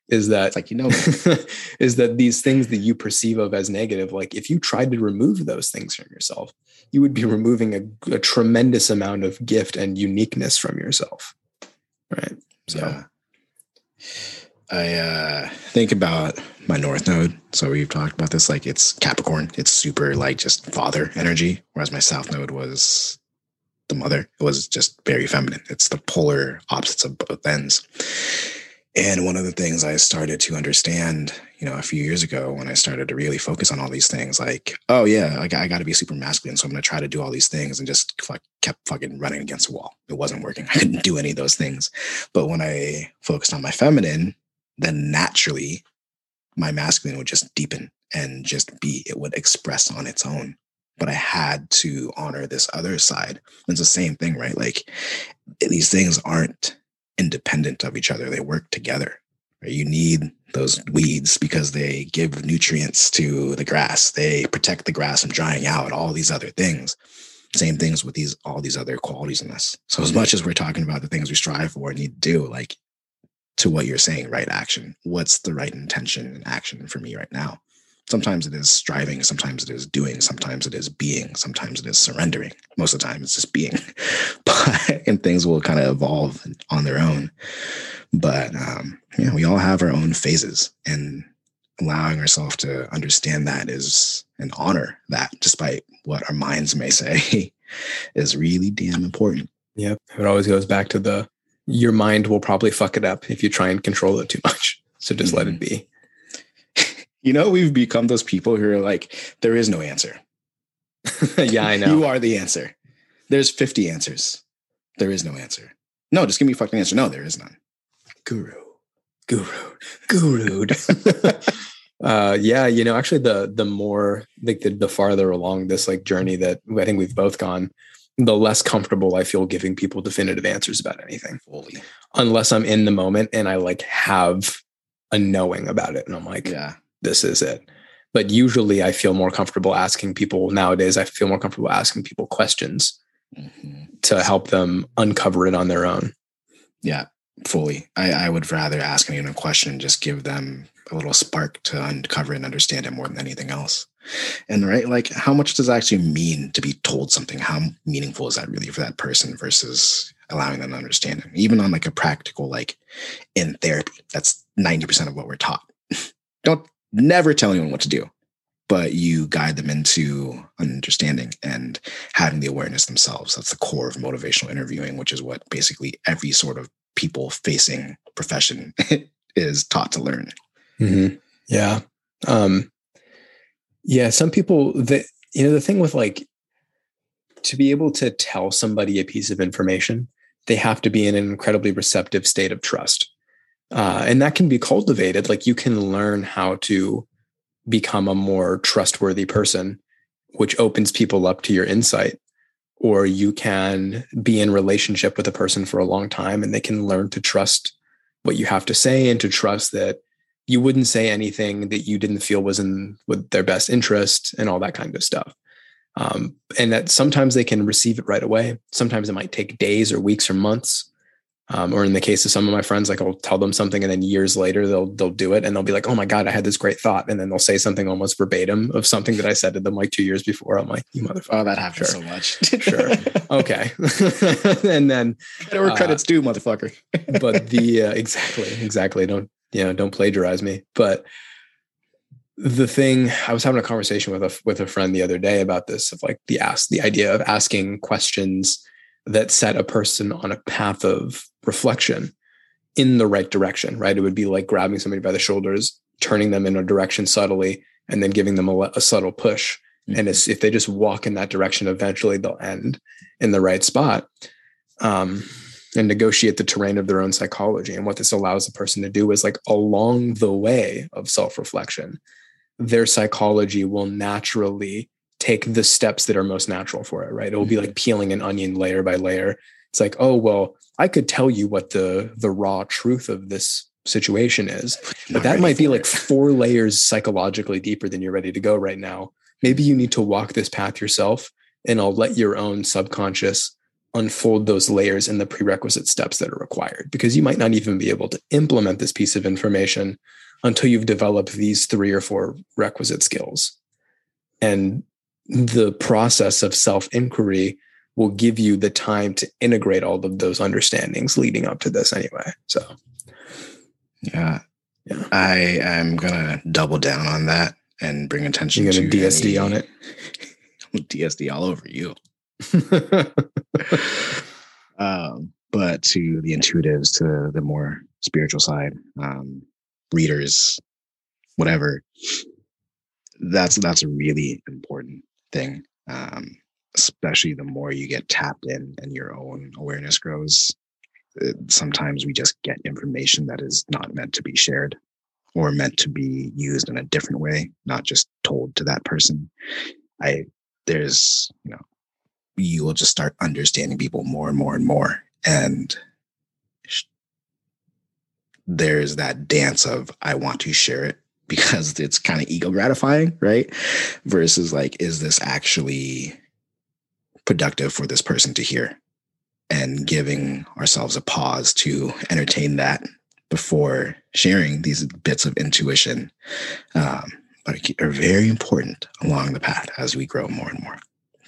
is that it's like you know is that these things that you perceive of as negative like if you tried to remove those things from yourself you would be removing a, a tremendous amount of gift and uniqueness from yourself. Right? So yeah. i uh think about my north node. So we've talked about this like it's capricorn. It's super like just father energy whereas my south node was the mother. It was just very feminine. It's the polar opposites of both ends and one of the things I started to understand, you know, a few years ago when I started to really focus on all these things, like, oh yeah, I, I got to be super masculine, so I'm going to try to do all these things, and just like kept fucking running against a wall. It wasn't working. I couldn't do any of those things. But when I focused on my feminine, then naturally, my masculine would just deepen and just be. It would express on its own. But I had to honor this other side. It's the same thing, right? Like these things aren't independent of each other. They work together. Right? You need those weeds because they give nutrients to the grass. They protect the grass from drying out, all these other things. Same things with these all these other qualities in us. So as much as we're talking about the things we strive for and need to do, like to what you're saying, right action. What's the right intention and action for me right now? Sometimes it is striving, sometimes it is doing, sometimes it is being, sometimes it is surrendering. Most of the time, it's just being. but and things will kind of evolve on their own. But um, yeah, we all have our own phases and allowing ourselves to understand that is an honor that despite what our minds may say is really damn important yep it always goes back to the your mind will probably fuck it up if you try and control it too much so just mm-hmm. let it be you know we've become those people who are like there is no answer. Yeah i know. you are the answer. There's 50 answers. There is no answer. No just give me a fucking answer. No there is none. Guru. Guru. Guru uh yeah you know actually the the more like the, the farther along this like journey that i think we've both gone the less comfortable i feel giving people definitive answers about anything. Fully. Unless i'm in the moment and i like have a knowing about it and i'm like yeah this is it but usually i feel more comfortable asking people nowadays i feel more comfortable asking people questions mm-hmm. to help them uncover it on their own yeah fully. I, I would rather ask anyone a question, and just give them a little spark to uncover and understand it more than anything else. And right, like how much does it actually mean to be told something? How meaningful is that really for that person versus allowing them to understand it? Even on like a practical, like in therapy, that's 90% of what we're taught. Don't never tell anyone what to do, but you guide them into understanding and having the awareness themselves. That's the core of motivational interviewing, which is what basically every sort of people facing profession is taught to learn. Mm-hmm. Yeah. Um, yeah. Some people that, you know, the thing with like, to be able to tell somebody a piece of information, they have to be in an incredibly receptive state of trust. Uh, and that can be cultivated. Like you can learn how to become a more trustworthy person, which opens people up to your insight. Or you can be in relationship with a person for a long time and they can learn to trust what you have to say and to trust that you wouldn't say anything that you didn't feel was in with their best interest and all that kind of stuff. Um, and that sometimes they can receive it right away. Sometimes it might take days or weeks or months um, or in the case of some of my friends, like I'll tell them something and then years later they'll they'll do it and they'll be like, "Oh my god, I had this great thought," and then they'll say something almost verbatim of something that I said to them like two years before. I'm like, "You motherfucker!" Oh, that happens sure. so much. sure. Okay. and then where uh, credits due, motherfucker. but the uh, exactly, exactly. Don't you know? Don't plagiarize me. But the thing I was having a conversation with a with a friend the other day about this of like the ask the idea of asking questions that set a person on a path of reflection in the right direction, right? It would be like grabbing somebody by the shoulders, turning them in a direction subtly, and then giving them a, a subtle push. Mm-hmm. And if they just walk in that direction, eventually they'll end in the right spot um, and negotiate the terrain of their own psychology. And what this allows the person to do is like along the way of self reflection, their psychology will naturally take the steps that are most natural for it, right? It will be like mm-hmm. peeling an onion layer by layer. It's like, oh, well, I could tell you what the the raw truth of this situation is, but that might be like four layers psychologically deeper than you're ready to go right now. Maybe you need to walk this path yourself, and I'll let your own subconscious unfold those layers and the prerequisite steps that are required because you might not even be able to implement this piece of information until you've developed these three or four requisite skills. And the process of self inquiry will give you the time to integrate all of those understandings leading up to this anyway. So, yeah, yeah. I am gonna double down on that and bring attention. You're gonna to DSD any, on it. DSD all over you. um, but to the intuitives, to the more spiritual side, um, readers, whatever. That's that's a really important thing. Um, especially the more you get tapped in and your own awareness grows. Uh, sometimes we just get information that is not meant to be shared or meant to be used in a different way, not just told to that person. I, there's, you know, you will just start understanding people more and more and more. And there's that dance of, I want to share it because it's kind of ego gratifying, right? Versus like, is this actually productive for this person to hear? And giving ourselves a pause to entertain that before sharing these bits of intuition um, are very important along the path as we grow more and more.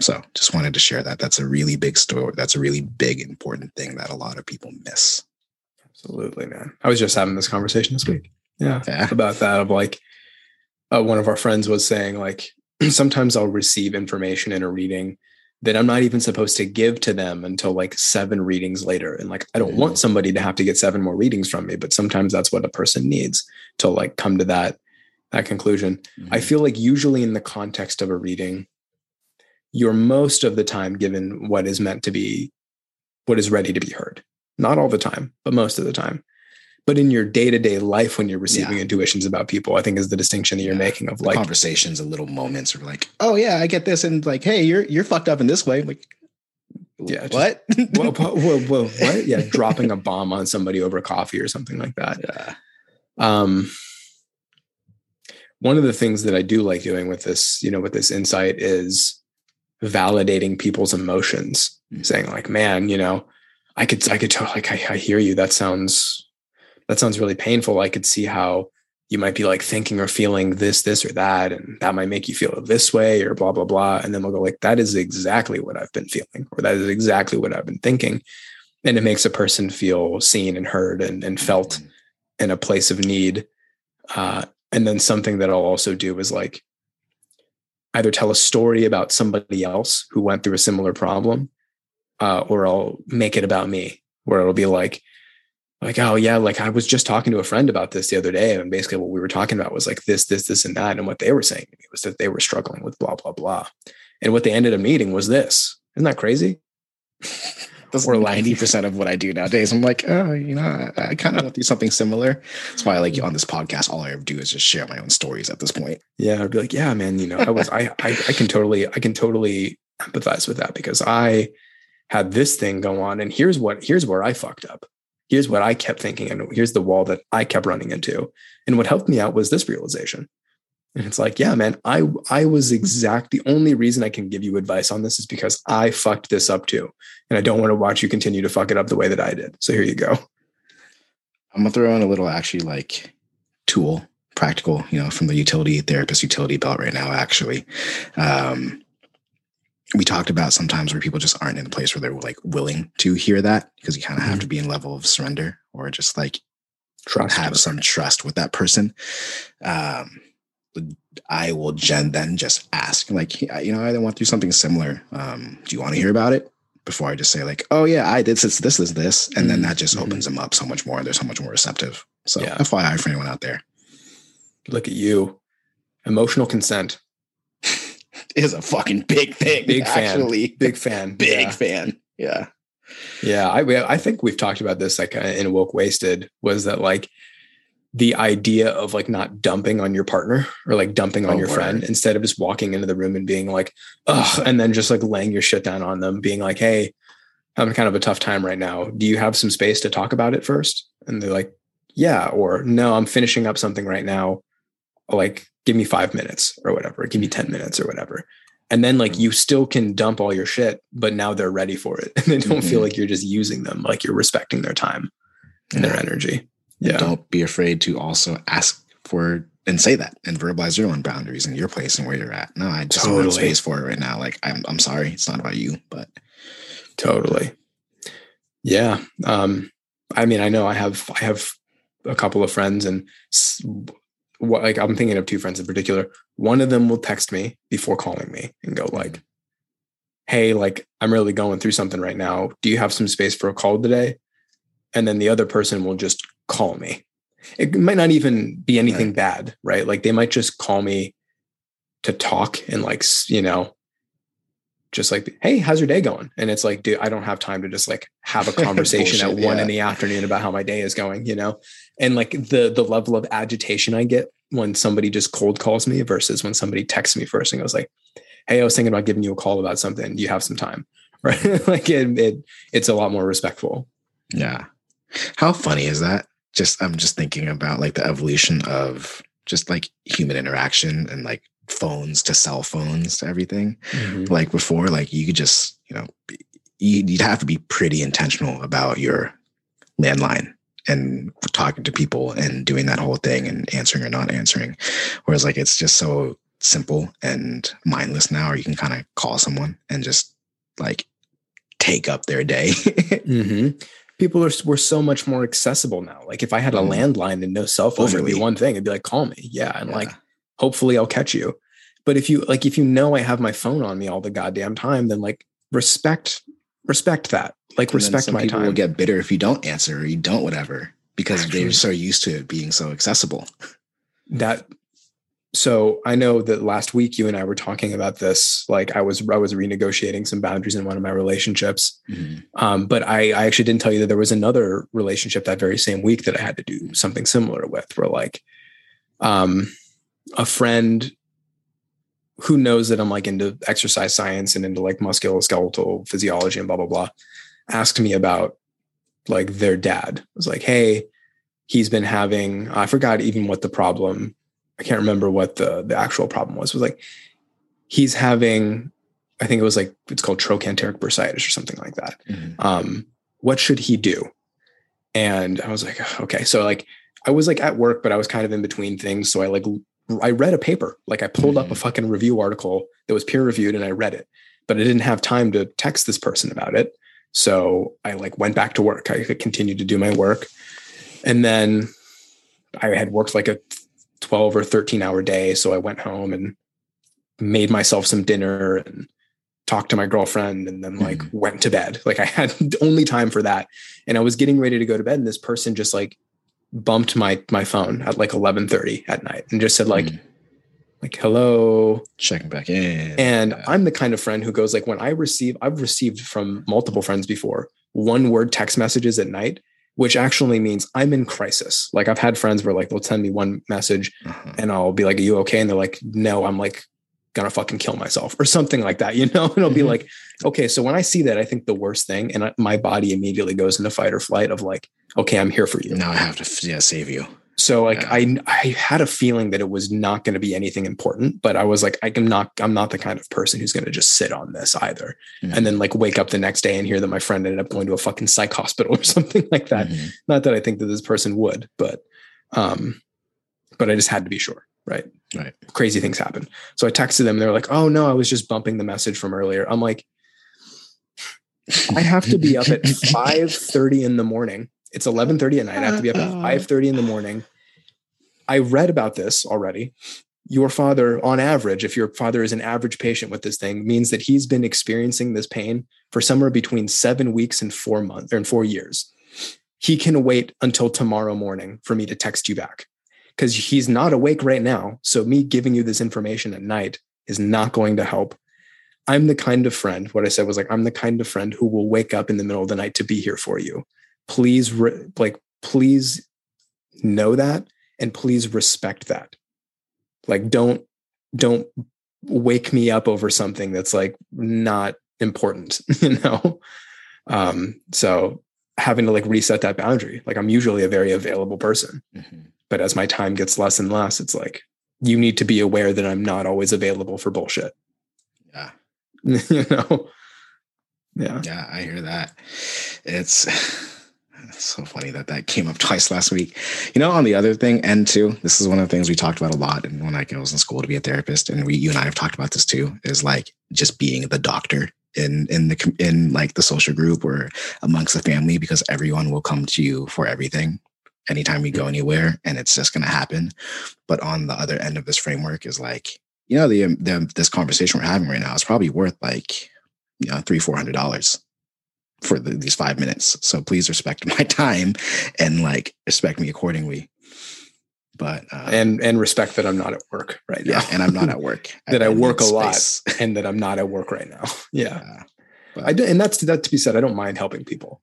So just wanted to share that. That's a really big story. That's a really big, important thing that a lot of people miss. Absolutely, man. I was just having this conversation this week. Yeah, Yeah. about that. Of like, uh, one of our friends was saying like, sometimes I'll receive information in a reading that I'm not even supposed to give to them until like seven readings later. And like, I don't Mm. want somebody to have to get seven more readings from me, but sometimes that's what a person needs to like come to that that conclusion. I feel like usually in the context of a reading, you're most of the time given what is meant to be, what is ready to be heard. Not all the time, but most of the time. But in your day to day life, when you're receiving Yeah. intuitions about people, I think is the distinction that you're Yeah. making of the like, conversations and little moments of like, oh yeah, I get this, and like, hey, you're you're fucked up in this way. Like, Yeah, what? whoa, whoa, whoa, whoa, what? Yeah, dropping a bomb on somebody over coffee or something like that. yeah. um one of the things that i do like doing with this you know with this insight is validating people's emotions Mm. saying like man you know i could i could tell like I, I hear you that sounds that sounds really painful. I could see how you might be like thinking or feeling this this or that and that might make you feel this way or blah blah blah. And then we'll go like that is exactly what i've been feeling or that is exactly what i've been thinking. And it makes a person feel seen and heard and, and felt in a place of need. Uh, and then something that I'll also do is like either tell a story about somebody else who went through a similar problem, uh, or I'll make it about me, where it'll be like, like, oh yeah, like I was just talking to a friend about this the other day, and basically what we were talking about was like this, this, this, and that, and what they were saying to me was that they were struggling with blah blah blah, and what they ended up needing was this. Isn't that crazy? That's Or or ninety percent of what I do nowadays. I'm like, oh, you know, I, I kind of want to do something similar. That's why, I like, on this podcast, all I ever do is just share my own stories at this point. Yeah, I'd be like, yeah, man, you know, I was, I, I, I can totally, I can totally empathize with that because I had this thing go on, and here's what, here's where I fucked up. Here's what I kept thinking, and here's the wall that I kept running into. And what helped me out was this realization. And it's like, yeah, man, I, I was exact. The only reason I can give you advice on this is because I fucked this up too, and I don't want to watch you continue to fuck it up the way that I did. So here you go. I'm gonna throw in a little actually like tool, practical, you know, from the utility therapist utility belt right now. Actually, um, we talked about sometimes where people just aren't in a place where they're like willing to hear that because you kind of have to be in level of surrender or just like Trust. have some trust with that person. Um, I will gen then just ask like, you know, I went through something similar. Um, do you want to hear about it? Before I just say like, oh yeah, I did this, this, this, this, and then Mhm, that just mhm. opens them up so much more. They're so much more receptive. So Yeah. FYI for anyone out there, Look at you. Emotional consent. Is a fucking big thing. Big fan. Big fan. big Yeah. fan. Yeah, Yeah, I I think we've talked about this like uh, in woke wasted was that like the idea of like not dumping on your partner or like dumping on Oh, your word. friend instead of just walking into the room and being like, ugh, and then just like laying your shit down on them, being like, hey, I'm kind of a tough time right now. Do you have some space to talk about it first? And they're like, yeah, or no, I'm finishing up something right now. Like, give me five minutes or whatever, give me 10 minutes or whatever. And then like you still can dump all your shit, but now they're ready for it. And they don't feel Mhm. like you're just using them, like you're respecting their time and their Yeah. energy. And Yeah. Don't be afraid to also ask for and say that and verbalize your own boundaries and your place and where you're at. No, I just don't have Totally. space for it right now. Like I'm I'm sorry. It's not about you, but Totally. Yeah. Um, I mean, I know I have I have a couple of friends and what like I'm thinking of two friends in particular. One of them will text me before calling me and go mm-hmm. like, "Hey, like I'm really going through something right now. Do you have some space for a call today?" And then the other person will just call me. It might not even be anything Right. bad, right? Like they might just call me to talk and like, you know, just like, hey, how's your day going? And it's like, dude, I don't have time to just like have a conversation at one yeah. in the afternoon about how my day is going, you know? And like the the level of agitation I get when somebody just cold calls me versus when somebody texts me first and goes like, hey, I was thinking about giving you a call about something. Do you have some time? Right. like it, it it's a lot more respectful. yeah. How funny is that? Just I'm just thinking about like the evolution of just like human interaction and like phones to cell phones to everything. Like before, like you could just, you know, you'd have to be pretty intentional about your landline and talking to people and doing that whole thing and answering or not answering. Whereas like it's just so simple and mindless now, or you can kind of call someone and just like take up their day. hmm people are we're so much more accessible now. Like if I had a Mhm. landline and no cell phone, it'd be one thing. It'd be like, call me. Yeah. And Yeah. like hopefully I'll catch you. But if you like if you know I have my phone on me all the goddamn time, then like respect respect that. Like And respect my people time. will get bitter if you don't answer or you don't whatever because Actually- they're so used to it being so accessible. that so I know that last week you and I were talking about this. Like I was I was renegotiating some boundaries in one of my relationships. Mhm. Um, but I, I actually didn't tell you that there was another relationship that very same week that I had to do something similar with, where like um, a friend who knows that I'm like into exercise science and into like musculoskeletal physiology and blah blah blah, asked me about like their dad. It was like, hey, he's been having I forgot even what the problem. I can't remember what the the actual problem was. It was like he's having I think it was like it's called trochanteric bursitis or something like that. Mhm. Um, what should he do? And I was like, okay. So like I was like at work, but I was kind of in between things. So I like I read a paper. Like I pulled up a Mhm. fucking review article that was peer reviewed and I read it, but I didn't have time to text this person about it. So I like went back to work. I continued to do my work. And then I had worked like a 12 or 13 hour day. So I went home and made myself some dinner and talked to my girlfriend and then like Mhm. went to bed. Like I had only time for that. And I was getting ready to go to bed and this person just like bumped my my phone at like 11:30 at night and just said like Mhm. like hello checking back in. and Yeah. I'm the kind of friend who goes like when I receive I've received from multiple friends before one word text messages at night which actually means I'm in crisis. Like I've had friends where like they'll send me one message Uh-huh. and I'll be like, Are you okay? And they're like, No, I'm like gonna fucking kill myself or something like that, you know? And I'll be Mhm. like, Okay, so when I see that, I think the worst thing, and I, my body immediately goes into fight or flight of like, Okay, I'm here for you. now I have to yeah save you. So like Yeah. I I had a feeling that it was not going to be anything important, but I was like, I'm not I'm not the kind of person who's going to just sit on this either. Mhm. And then like wake up the next day and hear that my friend ended up going to a fucking psych hospital or something like that. Mhm. Not that I think that this person would, but um, but I just had to be sure, right? Right. Crazy things happen. So I texted them. They're like, "Oh no, I was just bumping the message from earlier." I'm like, I have to be up at 5:30 in the morning. It's 11:30 at night. I have to be up at uh-huh. 5:30 in the morning. I read about this already. Your father, on average, if your father is an average patient with this thing, means that he's been experiencing this pain for somewhere between seven weeks and four months or in four years. He can wait until tomorrow morning for me to text you back because he's not awake right now. So me giving you this information at night is not going to help. I'm the kind of friend, what I said was like, I'm the kind of friend who will wake up in the middle of the night to be here for you. Please, re- like, please know that and please respect that. Like, don't, don't wake me up over something that's like not important, you know? Um, so having to like reset that boundary, like, I'm usually a very available person, Mhm. but as my time gets less and less, it's like, you need to be aware that I'm not always available for bullshit. Yeah. you know? Yeah. Yeah, I hear that. It's it's so funny that that came up twice last week. You know, on the other thing, and too, this is one of the things we talked about a lot. And when I was in school to be a therapist, and we, you and I have talked about this too, is like just being the doctor in in the in like the social group or amongst the family, because everyone will come to you for everything anytime you go mm-hmm. anywhere, and it's just going to happen. But on the other end of this framework is like, you know, the, um, the this conversation we're having right now is probably worth like you know three four hundred dollars for the, these five minutes so please respect my time and like respect me accordingly but uh, And and respect that I'm not at work right now. yeah and i'm not at work that I work a lot and that I'm not at work right now. Yeah. Yeah. But, I do, and that's that to be said. I don't mind helping people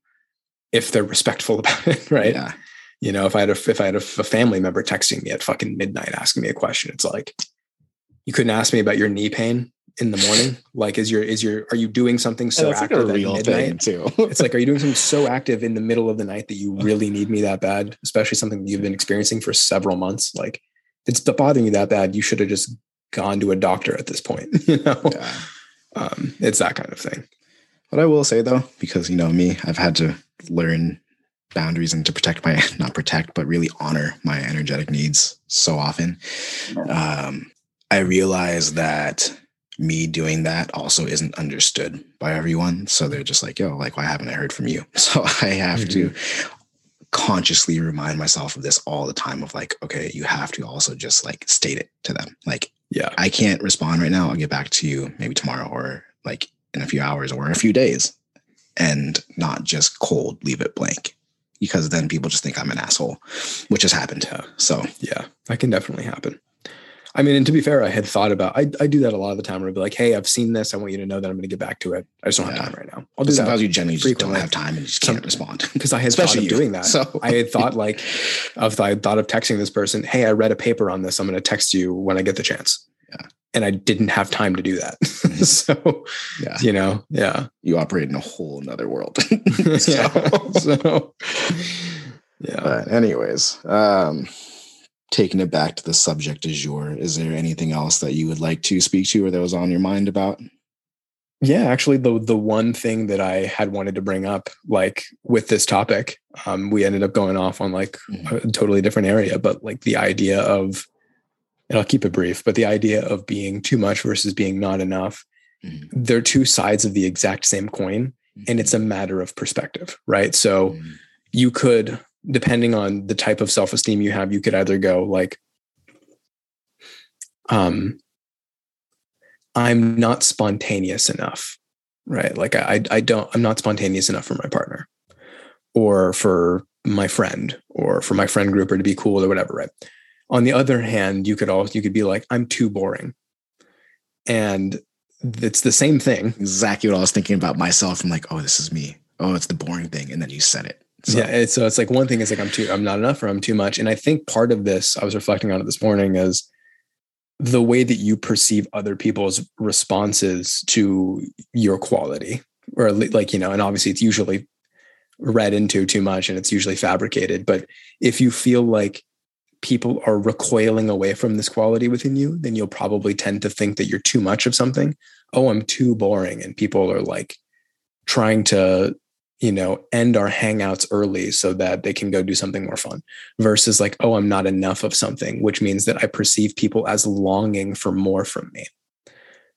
if they're respectful about it, right? yeah You know, if I had a if I had a, a family member texting me at fucking midnight asking me a question, it's like you couldn't ask me about your knee pain in the morning. like, is your is your are you doing something so that's like a active at real thing midnight? too it's like, are you doing something so active in the middle of the night that you really need me that bad? Especially something that you've been experiencing for several months. Like, it's bothering you that bad. You should have just gone to a doctor at this point. You know, yeah. um, it's that kind of thing. What I will say though, because you know me, I've had to learn boundaries and to protect my not protect, but really honor my energetic needs so often. Um, I realize that me doing that also isn't understood by everyone. So they're just like, yo, like, why haven't I heard from you? So I have mm-hmm. to consciously remind myself of this all the time of like, okay, you have to also just like state it to them. Like, yeah, I can't respond right now. I'll get back to you maybe tomorrow or like in a few hours or in a few days and not just cold leave it blank because then people just think I'm an asshole, which has happened. So yeah, that can definitely happen. I mean, and to be fair, I had thought about I, I do that a lot of the time where I'd be like, hey, I've seen this. I want you to know that I'm going to get back to it. I just don't yeah. have time right now. I'll do sometimes you generally just don't have time and you just can't respond. Because I had Especially thought of you. doing that. So I had thought like of I thought of texting this person, hey, I read a paper on this. I'm going to text you when I get the chance. Yeah. And I didn't have time to do that. Mm-hmm. so yeah, you know, yeah. You operate in a whole another world. so, yeah. so yeah. But anyways, um taking it back to the subject du your is there anything else that you would like to speak to or that was on your mind about? Yeah, actually, the the one thing that I had wanted to bring up, like with this topic, um, we ended up going off on like mm-hmm. a totally different area, but like the idea of, and I'll keep it brief, but the idea of being too much versus being not enough, mm-hmm. they're two sides of the exact same coin, mm-hmm. and it's a matter of perspective, right? So mm-hmm. you could depending on the type of self-esteem you have you could either go like um i'm not spontaneous enough right? Like i i don't i'm not spontaneous enough for my partner or for my friend or for my friend group or to be cool or whatever right? On the other hand you could also you could be like i'm too boring. And it's the same thing. Exactly what i was thinking about myself. I'm like oh this is me. Oh it's the boring thing. And then you said it so. Yeah. It's, so it's like one thing is like I'm too, I'm not enough or I'm too much. And I think part of this, I was reflecting on it this morning, is the way that you perceive other people's responses to your quality, or like, you know, and obviously it's usually read into too much and it's usually fabricated. But if you feel like people are recoiling away from this quality within you, then you'll probably tend to think that you're too much of something. Oh, I'm too boring. And people are like trying to you know, end our hangouts early so that they can go do something more fun versus like, oh, I'm not enough of something, which means that I perceive people as longing for more from me.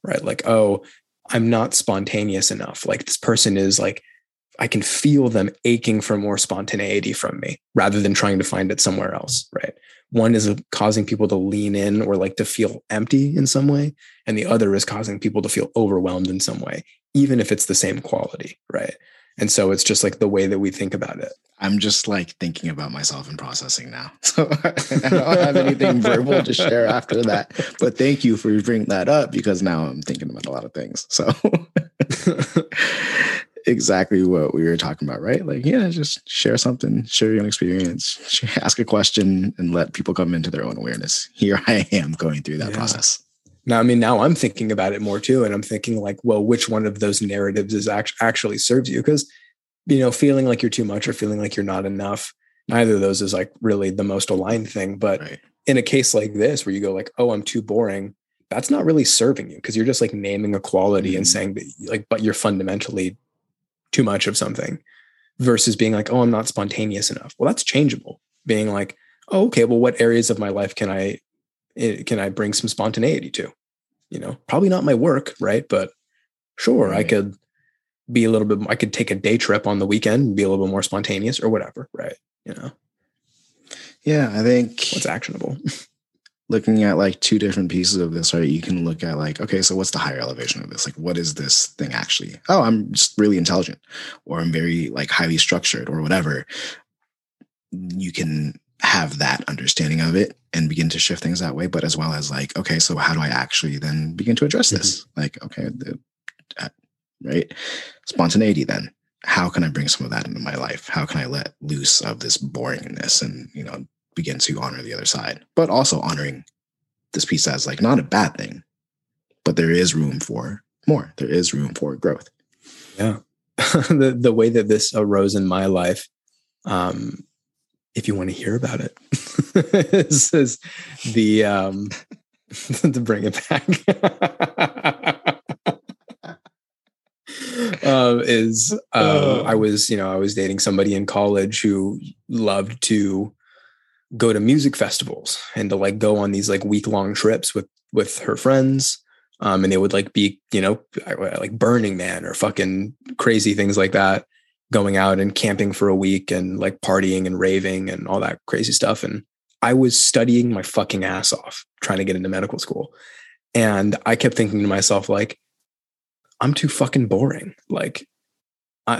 Right. Like, oh, I'm not spontaneous enough. Like this person is like, I can feel them aching for more spontaneity from me rather than trying to find it somewhere else. Right. One is uh, causing people to lean in or like to feel empty in some way. And the other is causing people to feel overwhelmed in some way, even if it's the same quality. Right. And so it's just like the way that we think about it. I'm just like thinking about myself and processing now. So I don't have anything verbal to share after that. But thank you for bringing that up because now I'm thinking about a lot of things. So exactly what we were talking about, right? Like, yeah, just share something, share your own experience, ask a question, and let people come into their own awareness. Here I am going through that yeah. process. Now, I mean, now I'm thinking about it more too. And I'm thinking like, well, which one of those narratives is act- actually serves you? Because, you know, feeling like you're too much or feeling like you're not enough, neither of those is like really the most aligned thing. But right. in a case like this, where you go like, oh, I'm too boring, that's not really serving you because you're just like naming a quality mm-hmm. and saying that like, but you're fundamentally too much of something versus being like, oh, I'm not spontaneous enough. Well, that's changeable. Being like, oh, okay, well, what areas of my life can I eh, can I bring some spontaneity to? You know, probably not my work, right? But sure, right. I could be a little bit, I could take a day trip on the weekend and be a little bit more spontaneous or whatever, right? You know? Yeah, I think what's actionable. looking at like two different pieces of this, right? You can look at like, okay, so what's the higher elevation of this? Like, what is this thing actually? Oh, I'm just really intelligent, or I'm very like highly structured, or whatever. You can have that understanding of it and begin to shift things that way but as well as like okay so how do i actually then begin to address this? Mm-hmm. like okay the, uh, right? Spontaneity then. How can i bring some of that into my life? How can i let loose of this boringness and you know begin to honor the other side? But also honoring this piece as like not a bad thing but there is room for more. There is room for growth. Yeah. The the way that this arose in my life um if you want to hear about it, is, is the um, to bring it back. uh, is uh, I was you know I was dating somebody in college who loved to go to music festivals and to like go on these like week long trips with with her friends. Um, and they would like be, you know, like Burning Man or fucking crazy things like that, going out and camping for a week and like partying and raving and all that crazy stuff. And I was studying my fucking ass off trying to get into medical school. And I kept thinking to myself, like, I'm too fucking boring. Like,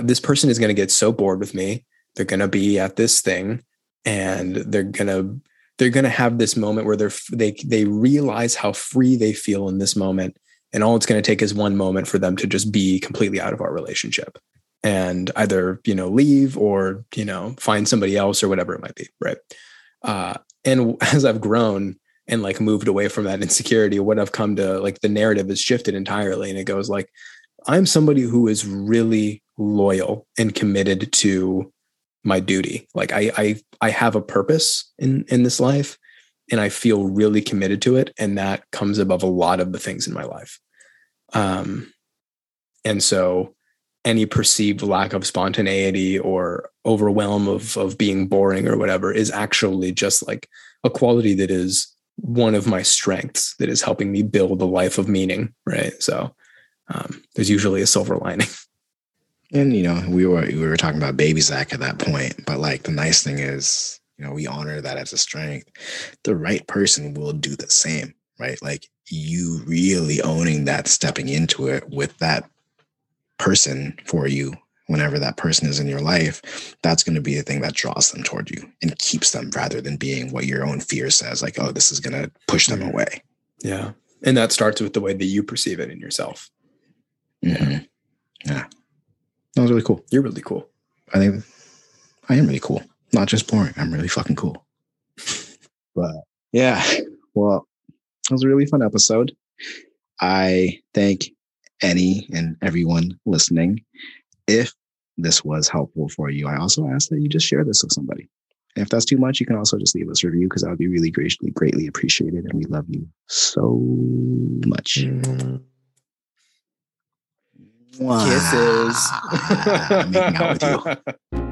this person is going to get so bored with me. They're going to be at this thing and they're going to they're going to have this moment where they're they they realize how free they feel in this moment and all it's going to take is one moment for them to just be completely out of our relationship and either you know leave or you know find somebody else or whatever it might be right? Uh, and as i've grown and like moved away from that insecurity what i've come to like the narrative has shifted entirely and it goes like i'm somebody who is really loyal and committed to my duty. Like i i i have a purpose in in this life and i feel really committed to it and that comes above a lot of the things in my life. Um and so any perceived lack of spontaneity or overwhelm of of being boring or whatever is actually just like a quality that is one of my strengths that is helping me build a life of meaning right? So um, there's usually a silver lining. And you know we were we were talking about baby zach at that point but like the nice thing is you know we honor that as a strength. The right person will do the same right? Like you really owning that stepping into it with that person for you whenever that person is in your life, that's going to be the thing that draws them toward you and keeps them rather than being what your own fear says, like, oh, this is going to push them mm-hmm. away. Yeah. And that starts with the way that you perceive it in yourself. Mm-hmm. Yeah. That was really cool. You're really cool. I think I am really cool. Not just boring. I'm really fucking cool. but yeah, well, it was a really fun episode. I thank any and everyone listening. If this was helpful for you, I also ask that you just share this with somebody. And if that's too much, you can also just leave us a review because that would be really greatly, greatly appreciated. And we love you so much. Mm. Kisses. making out with you.